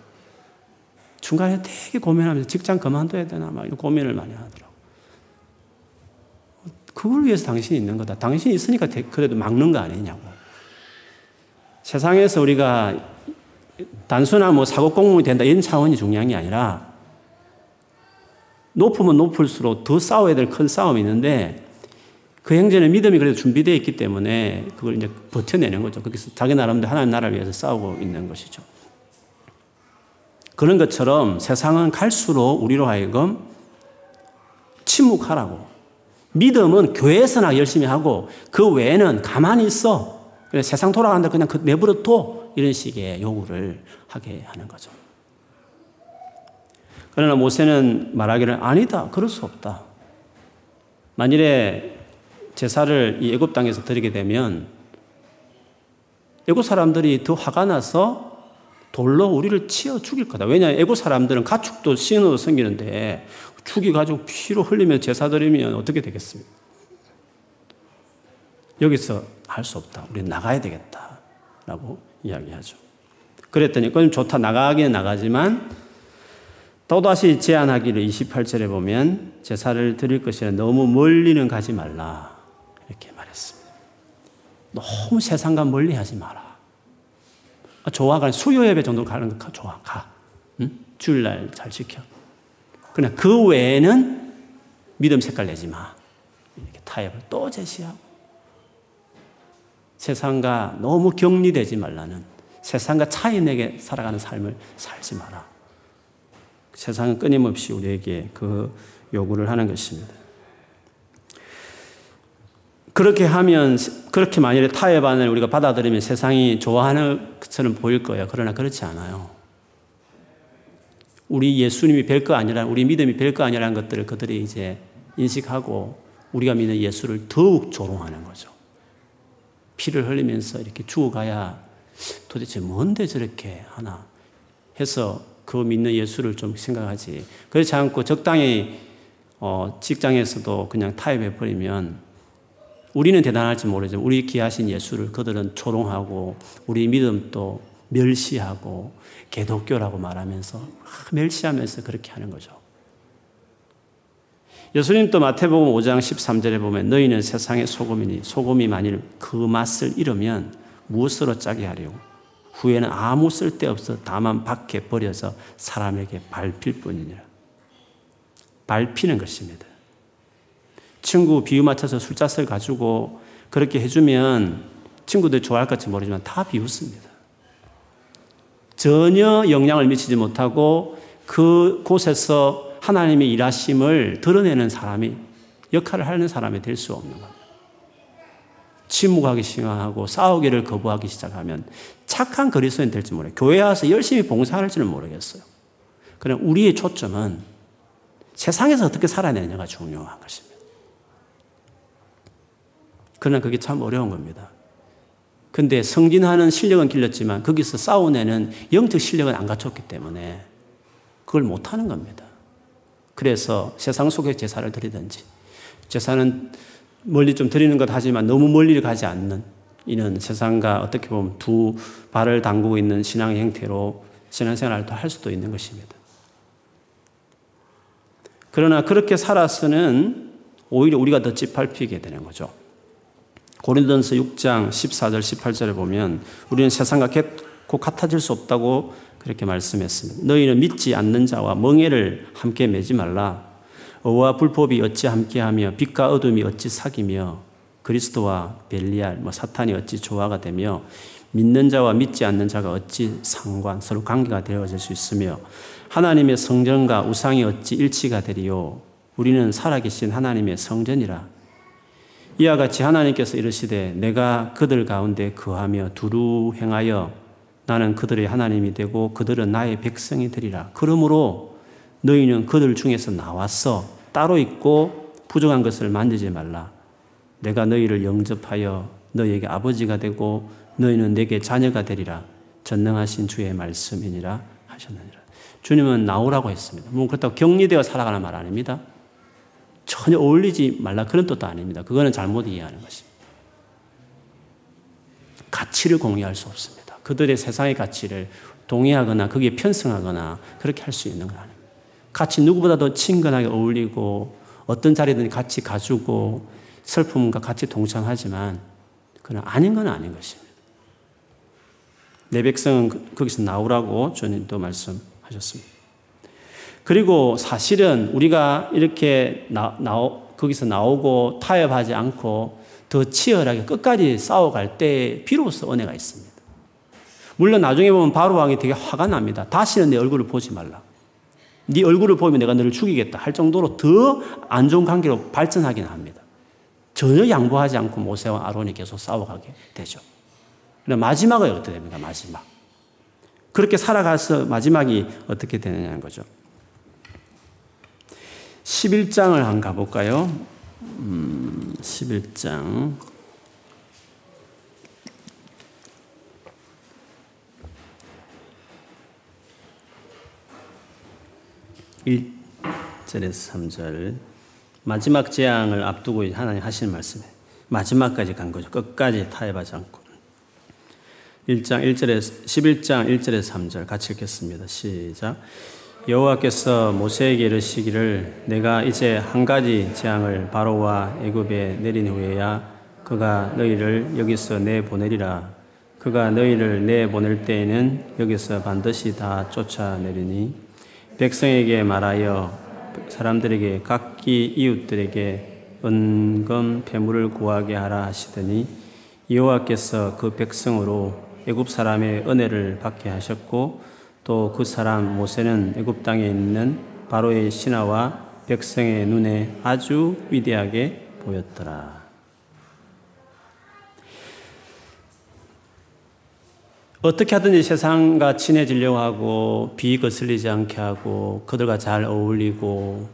중간에 되게 고민하면서 직장 그만둬야 되나 막 이런 고민을 많이 하더라고. 그걸 위해서 당신이 있는 거다. 당신이 있으니까 그래도 막는 거 아니냐고. 세상에서 우리가 단순한 뭐 사고 공무원이 된다 이런 차원이 중요한 게 아니라 높으면 높을수록 더 싸워야 될 큰 싸움이 있는데 그 형제는 믿음이 그래도 준비되어 있기 때문에 그걸 이제 버텨내는 거죠. 그래서 자기 나름대로 하나님 나라를 위해서 싸우고 있는 것이죠. 그런 것처럼 세상은 갈수록 우리로 하여금 침묵하라고. 믿음은 교회에서나 열심히 하고 그 외에는 가만히 있어. 세상 돌아간다 그냥 그 내버려 둬. 이런 식의 요구를 하게 하는 거죠. 그러나 모세는 말하기를 아니다. 그럴 수 없다. 만일에 제사를 이 애굽 땅에서 드리게 되면 애굽 사람들이 더 화가 나서 돌로 우리를 치어 죽일 거다. 왜냐 애굽 사람들은 가축도 신으로 섬기는데 죽이 가지고 피로 흘리며 제사 드리면 어떻게 되겠습니까? 여기서 할 수 없다. 우리 나가야 되겠다. 라고 이야기하죠. 그랬더니 그럼 좋다. 나가기는 나가지만 또다시 제안하기를 28절에 보면 제사를 드릴 것이라 너무 멀리는 가지 말라. 너무 세상과 멀리 하지 마라. 아, 좋아. 가 수요 예배 정도 가는 거 좋아. 가. 응? 주일날 잘 지켜. 그러나 그 외에는 믿음 색깔 내지 마. 이렇게 타협을 또 제시하고. 세상과 너무 격리되지 말라는 세상과 차이 내게 살아가는 삶을 살지 마라. 세상은 끊임없이 우리에게 그 요구를 하는 것입니다. 그렇게 하면, 그렇게 만일에 타협안을 우리가 받아들이면 세상이 좋아하는 것처럼 보일 거예요. 그러나 그렇지 않아요. 우리 예수님이 별거 아니라, 우리 믿음이 별거 아니라는 것들을 그들이 이제 인식하고 우리가 믿는 예수를 더욱 조롱하는 거죠. 피를 흘리면서 이렇게 죽어가야 도대체 뭔데 저렇게 하나 해서 그 믿는 예수를 좀 생각하지. 그렇지 않고 적당히 어, 직장에서도 그냥 타협해 버리면 우리는 대단할지 모르지만 우리 귀하신 예수를 그들은 조롱하고 우리 믿음도 멸시하고 개독교라고 말하면서 멸시하면서 그렇게 하는 거죠. 예수님 또 마태복음 5장 13절에 보면 너희는 세상의 소금이니 소금이 만일 그 맛을 잃으면 무엇으로 짜게 하려고 후에는 아무 쓸데 없어 다만 밖에 버려서 사람에게 밟힐 뿐이니라. 밟히는 것입니다. 친구 비유 맞춰서 술잔을 가지고 그렇게 해주면 친구들 좋아할 것지 모르지만 다 비웃습니다. 전혀 영향을 미치지 못하고 그 곳에서 하나님의 일하심을 드러내는 사람이 역할을 하는 사람이 될 수 없는 겁니다. 침묵하기 시작하고 싸우기를 거부하기 시작하면 착한 그리스도인 될지 모르겠어요. 교회 와서 열심히 봉사할지는 모르겠어요. 그러 우리의 초점은 세상에서 어떻게 살아내느냐가 중요한 것입니다. 그러나 그게 참 어려운 겁니다. 근데 성진하는 실력은 길렀지만 거기서 싸워내는 영적 실력은 안 갖췄기 때문에 그걸 못하는 겁니다. 그래서 세상 속에 제사를 드리든지 제사는 멀리 좀 드리는 것 하지만 너무 멀리 가지 않는 이는 세상과 어떻게 보면 두 발을 담그고 있는 신앙 형태로 신앙생활도 할 수도 있는 것입니다. 그러나 그렇게 살아서는 오히려 우리가 더 찌팔피게 되는 거죠. 고린도전서 6장 14절 18절에 보면 우리는 세상과 결코 같아질 수 없다고 그렇게 말씀했습니다. 너희는 믿지 않는 자와 멍해를 함께 매지 말라. 어와 불법이 어찌 함께하며 빛과 어둠이 어찌 사귀며 그리스도와 벨리알, 뭐 사탄이 어찌 조화가 되며 믿는 자와 믿지 않는 자가 어찌 상관 서로 관계가 되어질 수 있으며 하나님의 성전과 우상이 어찌 일치가 되리요 우리는 살아계신 하나님의 성전이라 이와 같이 하나님께서 이르시되 내가 그들 가운데 거하며 두루 행하여 나는 그들의 하나님이 되고 그들은 나의 백성이 되리라. 그러므로 너희는 그들 중에서 나왔어 따로 있고 부족한 것을 만들지 말라. 내가 너희를 영접하여 너희에게 아버지가 되고 너희는 내게 자녀가 되리라. 전능하신 주의 말씀이니라 하셨느니라. 주님은 나오라고 했습니다. 뭐 그렇다고 격리되어 살아가는 말 아닙니다. 전혀 어울리지 말라 그런 뜻도 아닙니다. 그거는 잘못 이해하는 것입니다. 가치를 공유할 수 없습니다. 그들의 세상의 가치를 동의하거나 거기에 편승하거나 그렇게 할 수 있는 건 아닙니다. 같이 누구보다도 친근하게 어울리고 어떤 자리든 같이 가지고 슬픔과 같이 동참하지만 그는 아닌 건 아닌 것입니다. 내 백성은 그, 거기서 나오라고 주님도 말씀하셨습니다. 그리고 사실은 우리가 이렇게 나, 나오, 거기서 나오고 타협하지 않고 더 치열하게 끝까지 싸워갈 때 비로소 은혜가 있습니다. 물론 나중에 보면 바로 왕이 되게 화가 납니다. 다시는 내 얼굴을 보지 말라. 네 얼굴을 보면 내가 너를 죽이겠다 할 정도로 더 안 좋은 관계로 발전하긴 합니다. 전혀 양보하지 않고 모세와 아론이 계속 싸워가게 되죠. 그럼 마지막은 어떻게 됩니까? 마지막. 그렇게 살아가서 마지막이 어떻게 되느냐는 거죠. 11장을 한 가볼까요? 음, 11장. 1절에서 3절. 마지막 재앙을 앞두고 하나님 하시는 말씀에 마지막까지 간 거죠. 끝까지 타협하지 않고. 1장 1절에서 11장 1절에서 3절 같이 읽겠습니다. 시작. 여호와께서 모세에게 이르시기를 내가 이제 한 가지 재앙을 바로와 애굽에 내린 후에야 그가 너희를 여기서 내 보내리라. 그가 너희를 내 보낼 때에는 여기서 반드시 다 쫓아내리니 백성에게 말하여 사람들에게 각기 이웃들에게 은금 폐물을 구하게 하라 하시더니 여호와께서 그 백성으로 애굽 사람의 은혜를 받게 하셨고 또 그 사람 모세는 애굽 땅에 있는 바로의 신하와 백성의 눈에 아주 위대하게 보였더라. 어떻게 하든지 세상과 친해지려고 하고 비거슬리지 않게 하고 그들과 잘 어울리고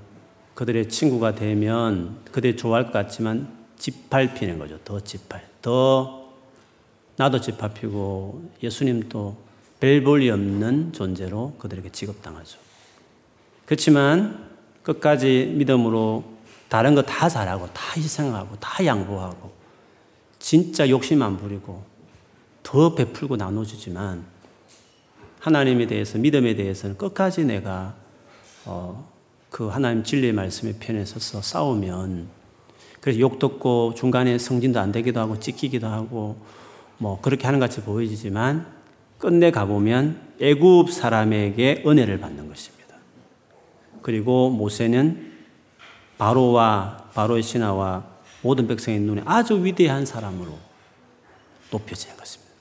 그들의 친구가 되면 그들이 좋아할 것 같지만 짓밟히는 거죠. 더 짓밟. 더 나도 짓밟히고 예수님도 별 볼이 없는 존재로 그들에게 취급당하죠. 그렇지만 끝까지 믿음으로 다른 거 다 잘하고 다 희생하고 다 양보하고 진짜 욕심 안 부리고 더 베풀고 나눠주지만 하나님에 대해서 믿음에 대해서는 끝까지 내가 어, 그 하나님 진리의 말씀에 편에 서서 싸우면 그래서 욕 듣고 중간에 성진도 안 되기도 하고 찢기기도 하고 뭐 그렇게 하는 것 같이 보이지만 끝내 가보면 애굽 사람에게 은혜를 받는 것입니다. 그리고 모세는 바로와 바로의 신하와 모든 백성의 눈에 아주 위대한 사람으로 높여지는 것입니다.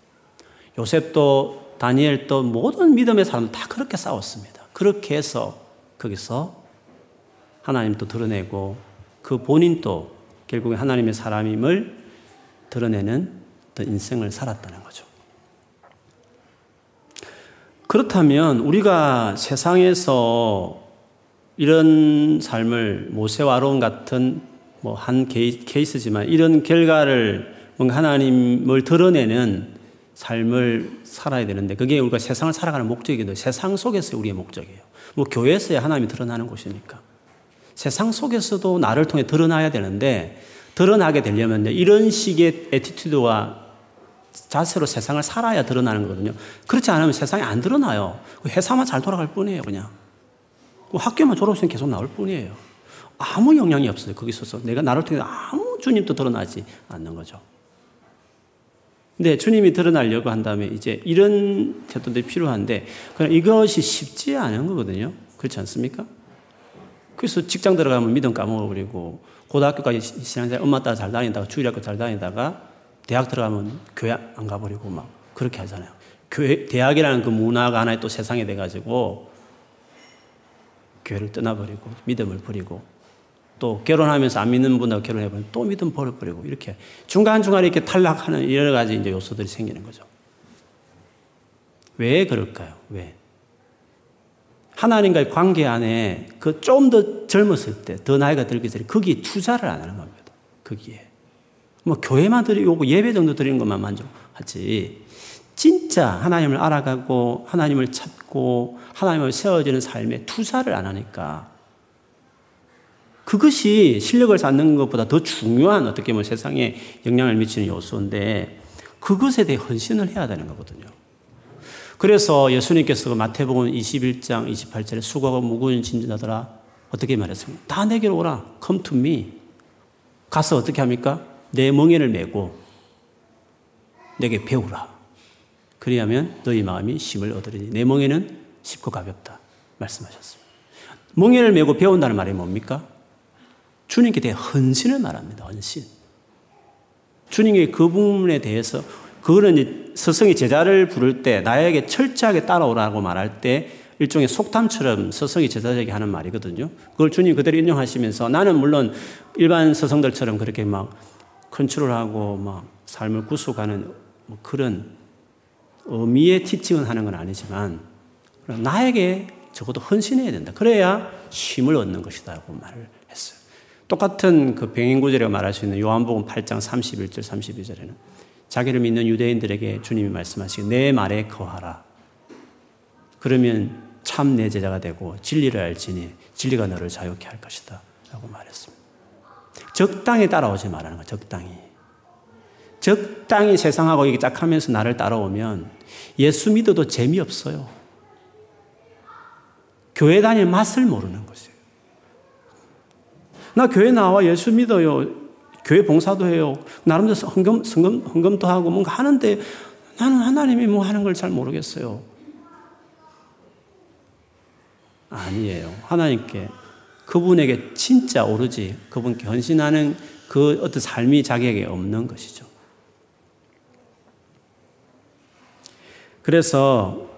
요셉도 다니엘도 모든 믿음의 사람 다 그렇게 싸웠습니다. 그렇게 해서 거기서 하나님도 드러내고 그 본인도 결국에 하나님의 사람임을 드러내는 인생을 살았다는 거죠. 그렇다면 우리가 세상에서 이런 삶을 모세와 아론 같은 뭐 한 케이스지만 이런 결과를 뭔가 하나님을 드러내는 삶을 살아야 되는데 그게 우리가 세상을 살아가는 목적이기도 세상 속에서 우리의 목적이에요. 뭐 교회에서야 하나님이 드러나는 곳이니까. 세상 속에서도 나를 통해 드러나야 되는데 드러나게 되려면 이런 식의 attitude와 자세로 세상을 살아야 드러나는 거거든요. 그렇지 않으면 세상에 안 드러나요. 그 회사만 잘 돌아갈 뿐이에요, 그냥. 그 학교만 졸업생 계속 나올 뿐이에요. 아무 영향이 없어요. 거기 있어서 내가 나를 통해 아무 주님도 드러나지 않는 거죠. 근데 주님이 드러나려고 한다면 이제 이런 태도들이 필요한데 그냥 이것이 쉽지 않은 거거든요. 그렇지 않습니까? 그래서 직장 들어가면 믿음 까먹어버리고 고등학교까지 신앙생활 엄마 따라 잘 다니다가 주일학교 잘 다니다가 대학 들어가면 교회 안 가버리고 막 그렇게 하잖아요. 교회, 대학이라는 그 문화가 하나의 또 세상에 돼가지고 교회를 떠나버리고 믿음을 버리고 또 결혼하면서 안 믿는 분하고 결혼해보면 또 믿음 버려버리고 이렇게 중간중간에 이렇게 탈락하는 여러 가지 이제 요소들이 생기는 거죠. 왜 그럴까요? 왜? 하나님과의 관계 안에 그 좀 더 젊었을 때, 더 나이가 들기 전에 거기에 투자를 안 하는 겁니다. 거기에. 뭐 교회만 드리고 예배 정도 드리는 것만 만족하지. 진짜 하나님을 알아가고 하나님을 찾고 하나님을 세워지는 삶에 투자를 안 하니까 그것이 실력을 쌓는 것보다 더 중요한 어떻게 보면 세상에 영향을 미치는 요소인데 그것에 대해 헌신을 해야 되는 거거든요. 그래서 예수님께서 마태복음 21장 28절에 수고하고 무거운 짐진하더라 어떻게 말했습니까? 다 내게로 오라. Come to me. 가서 어떻게 합니까? 내 멍에를 메고 내게 배우라. 그리하면 너희 마음이 힘을 얻으리니 내 멍에는 쉽고 가볍다. 말씀하셨습니다. 멍에를 메고 배운다는 말이 뭡니까? 주님께 대해 헌신을 말합니다. 헌신. 주님의 그 부분에 대해서 그거는 스승이 제자를 부를 때 나에게 철저하게 따라오라고 말할 때 일종의 속담처럼 스승이 제자에게 하는 말이거든요. 그걸 주님 그대로 인용하시면서 나는 물론 일반 스승들처럼 그렇게 막 컨트롤하고 막 삶을 구속하는 뭐 그런 의미의 티칭은 하는 건 아니지만 나에게 적어도 헌신해야 된다. 그래야 힘을 얻는 것이다고 말을 했어요. 똑같은 그 구절에 말할 수 있는 요한복음 8장 31절 32절에는 자기를 믿는 유대인들에게 주님이 말씀하시기 내 말에 거하라. 그러면 참 내 제자가 되고 진리를 알지니 진리가 너를 자유케 할 것이다. 라고 말했습니다. 적당히 따라오지 말라는 거 적당히. 적당히 세상하고 이게 짝 하면서 나를 따라오면 예수 믿어도 재미없어요. 교회 다닐 맛을 모르는 것이에요. 나 교회 나와 예수 믿어요. 교회 봉사도 해요. 나름대로 헌금, 헌금, 헌금도 하고 뭔가 하는데 나는 하나님이 뭐 하는 걸 잘 모르겠어요. 아니에요. 하나님께 그분에게 진짜 오르지 그분께 헌신하는 그 어떤 삶이 자기에게 없는 것이죠. 그래서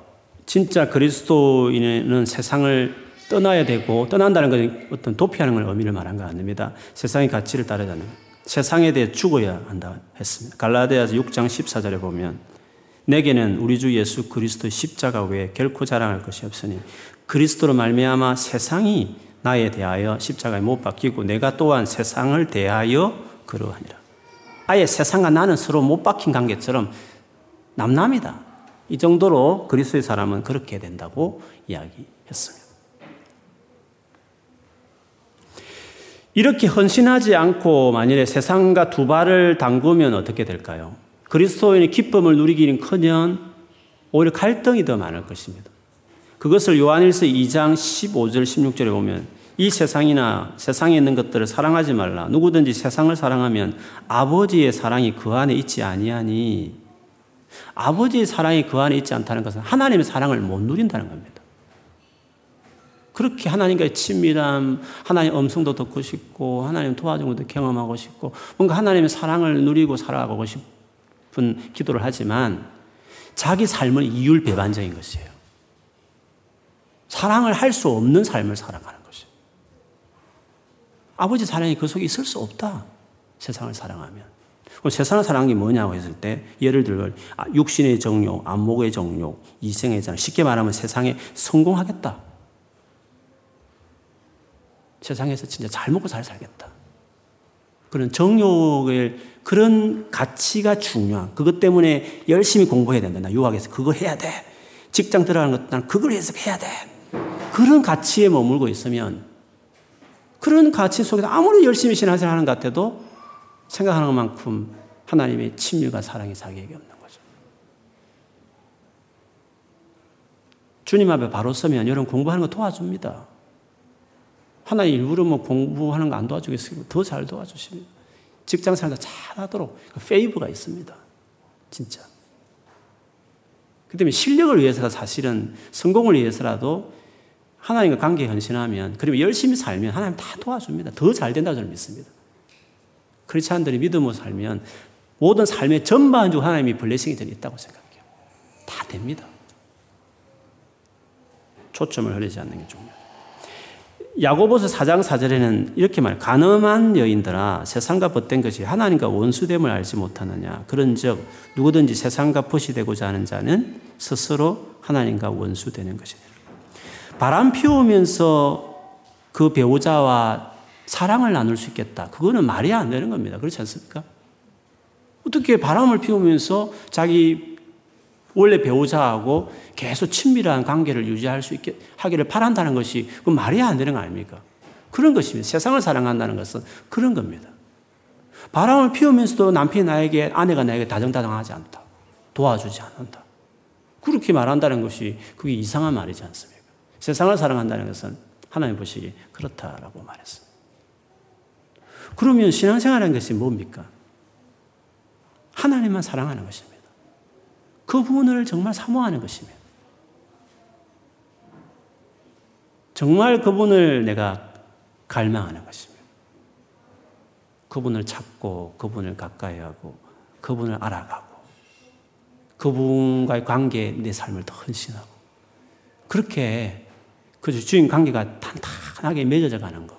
진짜 그리스도인은 세상을 떠나야 되고 떠난다는 것은 어떤 도피하는 걸 의미를 말한 거 아닙니다. 세상의 가치를 따르자는 세상에 대해 죽어야 한다 했습니다. 갈라디아서 6장 14절에 보면 내게는 우리 주 예수 그리스도 십자가 외에 결코 자랑할 것이 없으니 그리스도로 말미암아 세상이 나에 대하여 십자가에 못 박히고 내가 또한 세상을 대하여 그러하니라. 아예 세상과 나는 서로 못 박힌 관계처럼 남남이다. 이 정도로 그리스도의 사람은 그렇게 된다고 이야기했습니다. 이렇게 헌신하지 않고 만일에 세상과 두 발을 담그면 어떻게 될까요? 그리스도인의 기쁨을 누리기는 커녕 오히려 갈등이 더 많을 것입니다. 그것을 요한일서 2장 15절 16절에 보면 이 세상이나 세상에 있는 것들을 사랑하지 말라. 누구든지 세상을 사랑하면 아버지의 사랑이 그 안에 있지 아니하니 아버지의 사랑이 그 안에 있지 않다는 것은 하나님의 사랑을 못 누린다는 겁니다. 그렇게 하나님과의 친밀함, 하나님 음성도 듣고 싶고, 하나님 도와준 것도 경험하고 싶고, 뭔가 하나님의 사랑을 누리고 살아가고 싶은 기도를 하지만, 자기 삶은 이율 배반적인 것이에요. 사랑을 할 수 없는 삶을 살아가는. 아버지 사랑이 그 속에 있을 수 없다. 세상을 사랑하면. 세상을 사랑한 게 뭐냐고 했을 때, 예를 들어, 아, 육신의 정욕, 안목의 정욕, 이생의 정 쉽게 말하면 세상에 성공하겠다. 세상에서 진짜 잘 먹고 잘 살겠다. 그런 정욕의 그런 가치가 중요한 그것 때문에 열심히 공부해야 된다. 나 유학에서 그거 해야 돼. 직장 들어가는 것도 난 그걸 해서 해야 돼. 그런 가치에 머물고 있으면 그런 가치 속에서 아무리 열심히 신앙생활 하는 것 같아도 생각하는 것만큼 하나님의 친밀과 사랑이 자기에게 없는 거죠. 주님 앞에 바로 서면 여러분 공부하는 거 도와줍니다. 하나님 일부러 뭐 공부하는 거 안 도와주겠어요. 더 잘 도와주십니다. 직장 생활도 잘 하도록 그 favor가 있습니다. 진짜. 그 때문에 실력을 위해서라 사실은 성공을 위해서라도 하나님과 관계 헌신하면 그리고 열심히 살면 하나님 다 도와줍니다. 더 잘 된다고 저는 믿습니다. 크리스찬들이 믿음으로 살면 모든 삶의 전반적으로 하나님이 blessing이 전 있다고 생각해요. 다 됩니다. 초점을 흐리지 않는 게 중요해요. 야고보서 4장 4절에는 이렇게 말 가늠한 여인들아 세상과 벗된 것이 하나님과 원수됨을 알지 못하느냐 그런즉 누구든지 세상과 벗이 되고자 하는 자는 스스로 하나님과 원수되는 것이다. 바람 피우면서 그 배우자와 사랑을 나눌 수 있겠다. 그거는 말이 안 되는 겁니다. 그렇지 않습니까? 어떻게 바람을 피우면서 자기 원래 배우자하고 계속 친밀한 관계를 유지할 수 있게 하기를 바란다는 것이 그 말이 안 되는 거 아닙니까? 그런 것입니다. 세상을 사랑한다는 것은 그런 겁니다. 바람을 피우면서도 남편이 나에게, 아내가 나에게 다정다정하지 않다. 도와주지 않는다. 그렇게 말한다는 것이 그게 이상한 말이지 않습니까? 세상을 사랑한다는 것은 하나님 보시기 그렇다라고 말했습니다. 그러면 신앙생활하는 것이 뭡니까? 하나님만 사랑하는 것입니다. 그분을 정말 사모하는 것입니다. 정말 그분을 내가 갈망하는 것입니다. 그분을 찾고, 그분을 가까이 하고, 그분을 알아가고, 그분과의 관계에 내 삶을 더 헌신하고, 그렇게 그 주인 관계가 탄탄하게 맺어져 가는 것.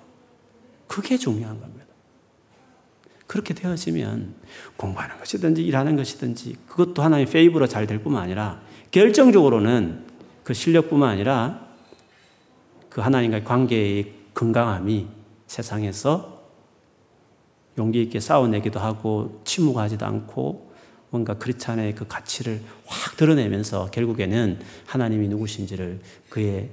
그게 중요한 겁니다. 그렇게 되어지면 공부하는 것이든지 일하는 것이든지 그것도 하나의 페이브로 잘 될 뿐만 아니라 결정적으로는 그 실력뿐만 아니라 그 하나님과의 관계의 건강함이 세상에서 용기 있게 싸워내기도 하고 침묵하지도 않고 뭔가 크리스찬의 그 가치를 확 드러내면서 결국에는 하나님이 누구신지를 그의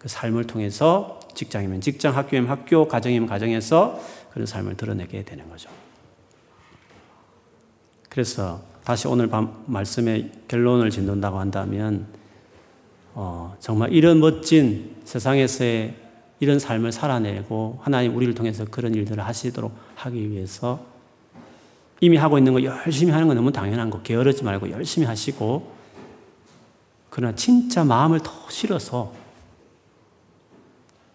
그 삶을 통해서 직장이면 직장, 학교이면 학교, 가정이면 가정에서 그런 삶을 드러내게 되는 거죠. 그래서 다시 오늘 밤 말씀의 결론을 짓는다고 한다면 어, 정말 이런 멋진 세상에서의 이런 삶을 살아내고 하나님 우리를 통해서 그런 일들을 하시도록 하기 위해서 이미 하고 있는 거 열심히 하는 건 너무 당연한 거 게으르지 말고 열심히 하시고 그러나 진짜 마음을 더 실어서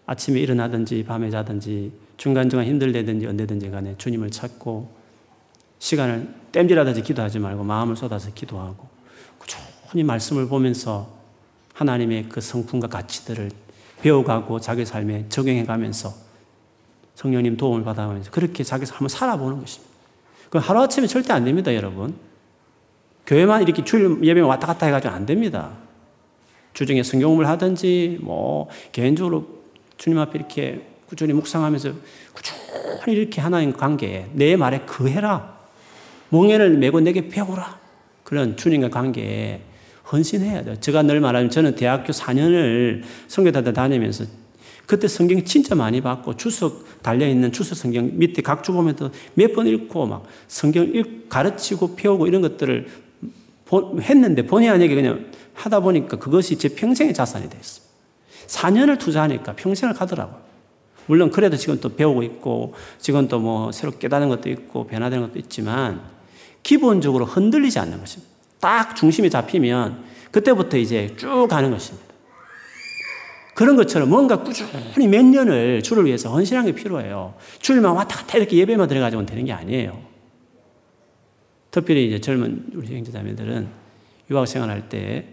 아침에 일어나든지 밤에 자든지 중간중간 힘들대든지 언제든지 간에 주님을 찾고 시간을 땜질하듯이 기도하지 말고 마음을 쏟아서 기도하고 꾸준히 말씀을 보면서 하나님의 그 성품과 가치들을 배워가고 자기 삶에 적용해가면서 성령님 도움을 받아가면서 그렇게 자기 삶을 살아보는 것입니다. 그 하루아침에 절대 안 됩니다, 여러분. 교회만 이렇게 주일 예배 왔다 갔다 해가지고 안 됩니다. 주중에 성경을 하든지, 뭐, 개인적으로 주님 앞에 이렇게 꾸준히 묵상하면서 꾸준히 이렇게 하나님 관계에 내 말에 그해라. 멍에를 메고 내게 배우라. 그런 주님과 관계에 헌신해야 돼요. 제가 늘 말하면 저는 대학교 4년을 성교단대 다니면서 그때 성경 진짜 많이 봤고 주석 달려있는 주석 성경 밑에 각주 보면 몇번 읽고 막 성경 읽, 가르치고 배우고 이런 것들을 했는데 본의 아니게 그냥 하다 보니까 그것이 제 평생의 자산이 됐어요. 4년을 투자하니까 평생을 가더라고요. 물론 그래도 지금 또 배우고 있고 지금 또 뭐 새로 깨닫는 것도 있고 변화되는 것도 있지만 기본적으로 흔들리지 않는 것입니다. 딱 중심이 잡히면 그때부터 이제 쭉 가는 것입니다. 그런 것처럼 뭔가 꾸준히 몇 년을 주를 위해서 헌신한 게 필요해요. 주일만 왔다 갔다 이렇게 예배만 들어가지고는 되는 게 아니에요. 특별히 이제 젊은 우리 형제자매들은 유학 생활할 때,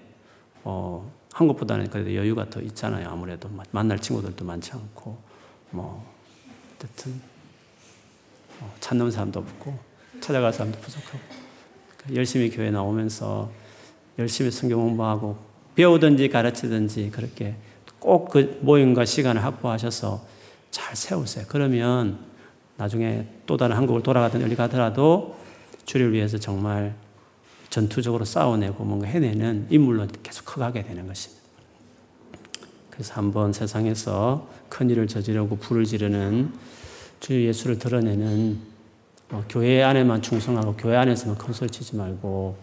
어, 한국보다는 그래도 여유가 더 있잖아요. 아무래도 만날 친구들도 많지 않고, 뭐, 어쨌든, 어, 찾는 사람도 없고, 찾아갈 사람도 부족하고, 열심히 교회 나오면서 열심히 성경 공부하고, 배우든지 가르치든지 그렇게 꼭 그 모임과 시간을 확보하셔서 잘 세우세요. 그러면 나중에 또 다른 한국을 돌아가든 어디 가더라도 주를 위해서 정말 전투적으로 싸워내고 뭔가 해내는 인물로 계속 커가게 되는 것입니다. 그래서 한번 세상에서 큰 일을 저지르고 불을 지르는 주 예수를 드러내는 어, 교회 안에만 충성하고 교회 안에서만 큰소리 치지 말고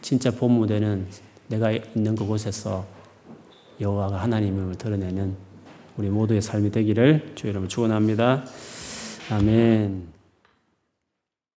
진짜 본무대는 내가 있는 그곳에서 여호와가 하나님을 드러내는 우리 모두의 삶이 되기를 주의 이름으로 축원합니다. 아멘.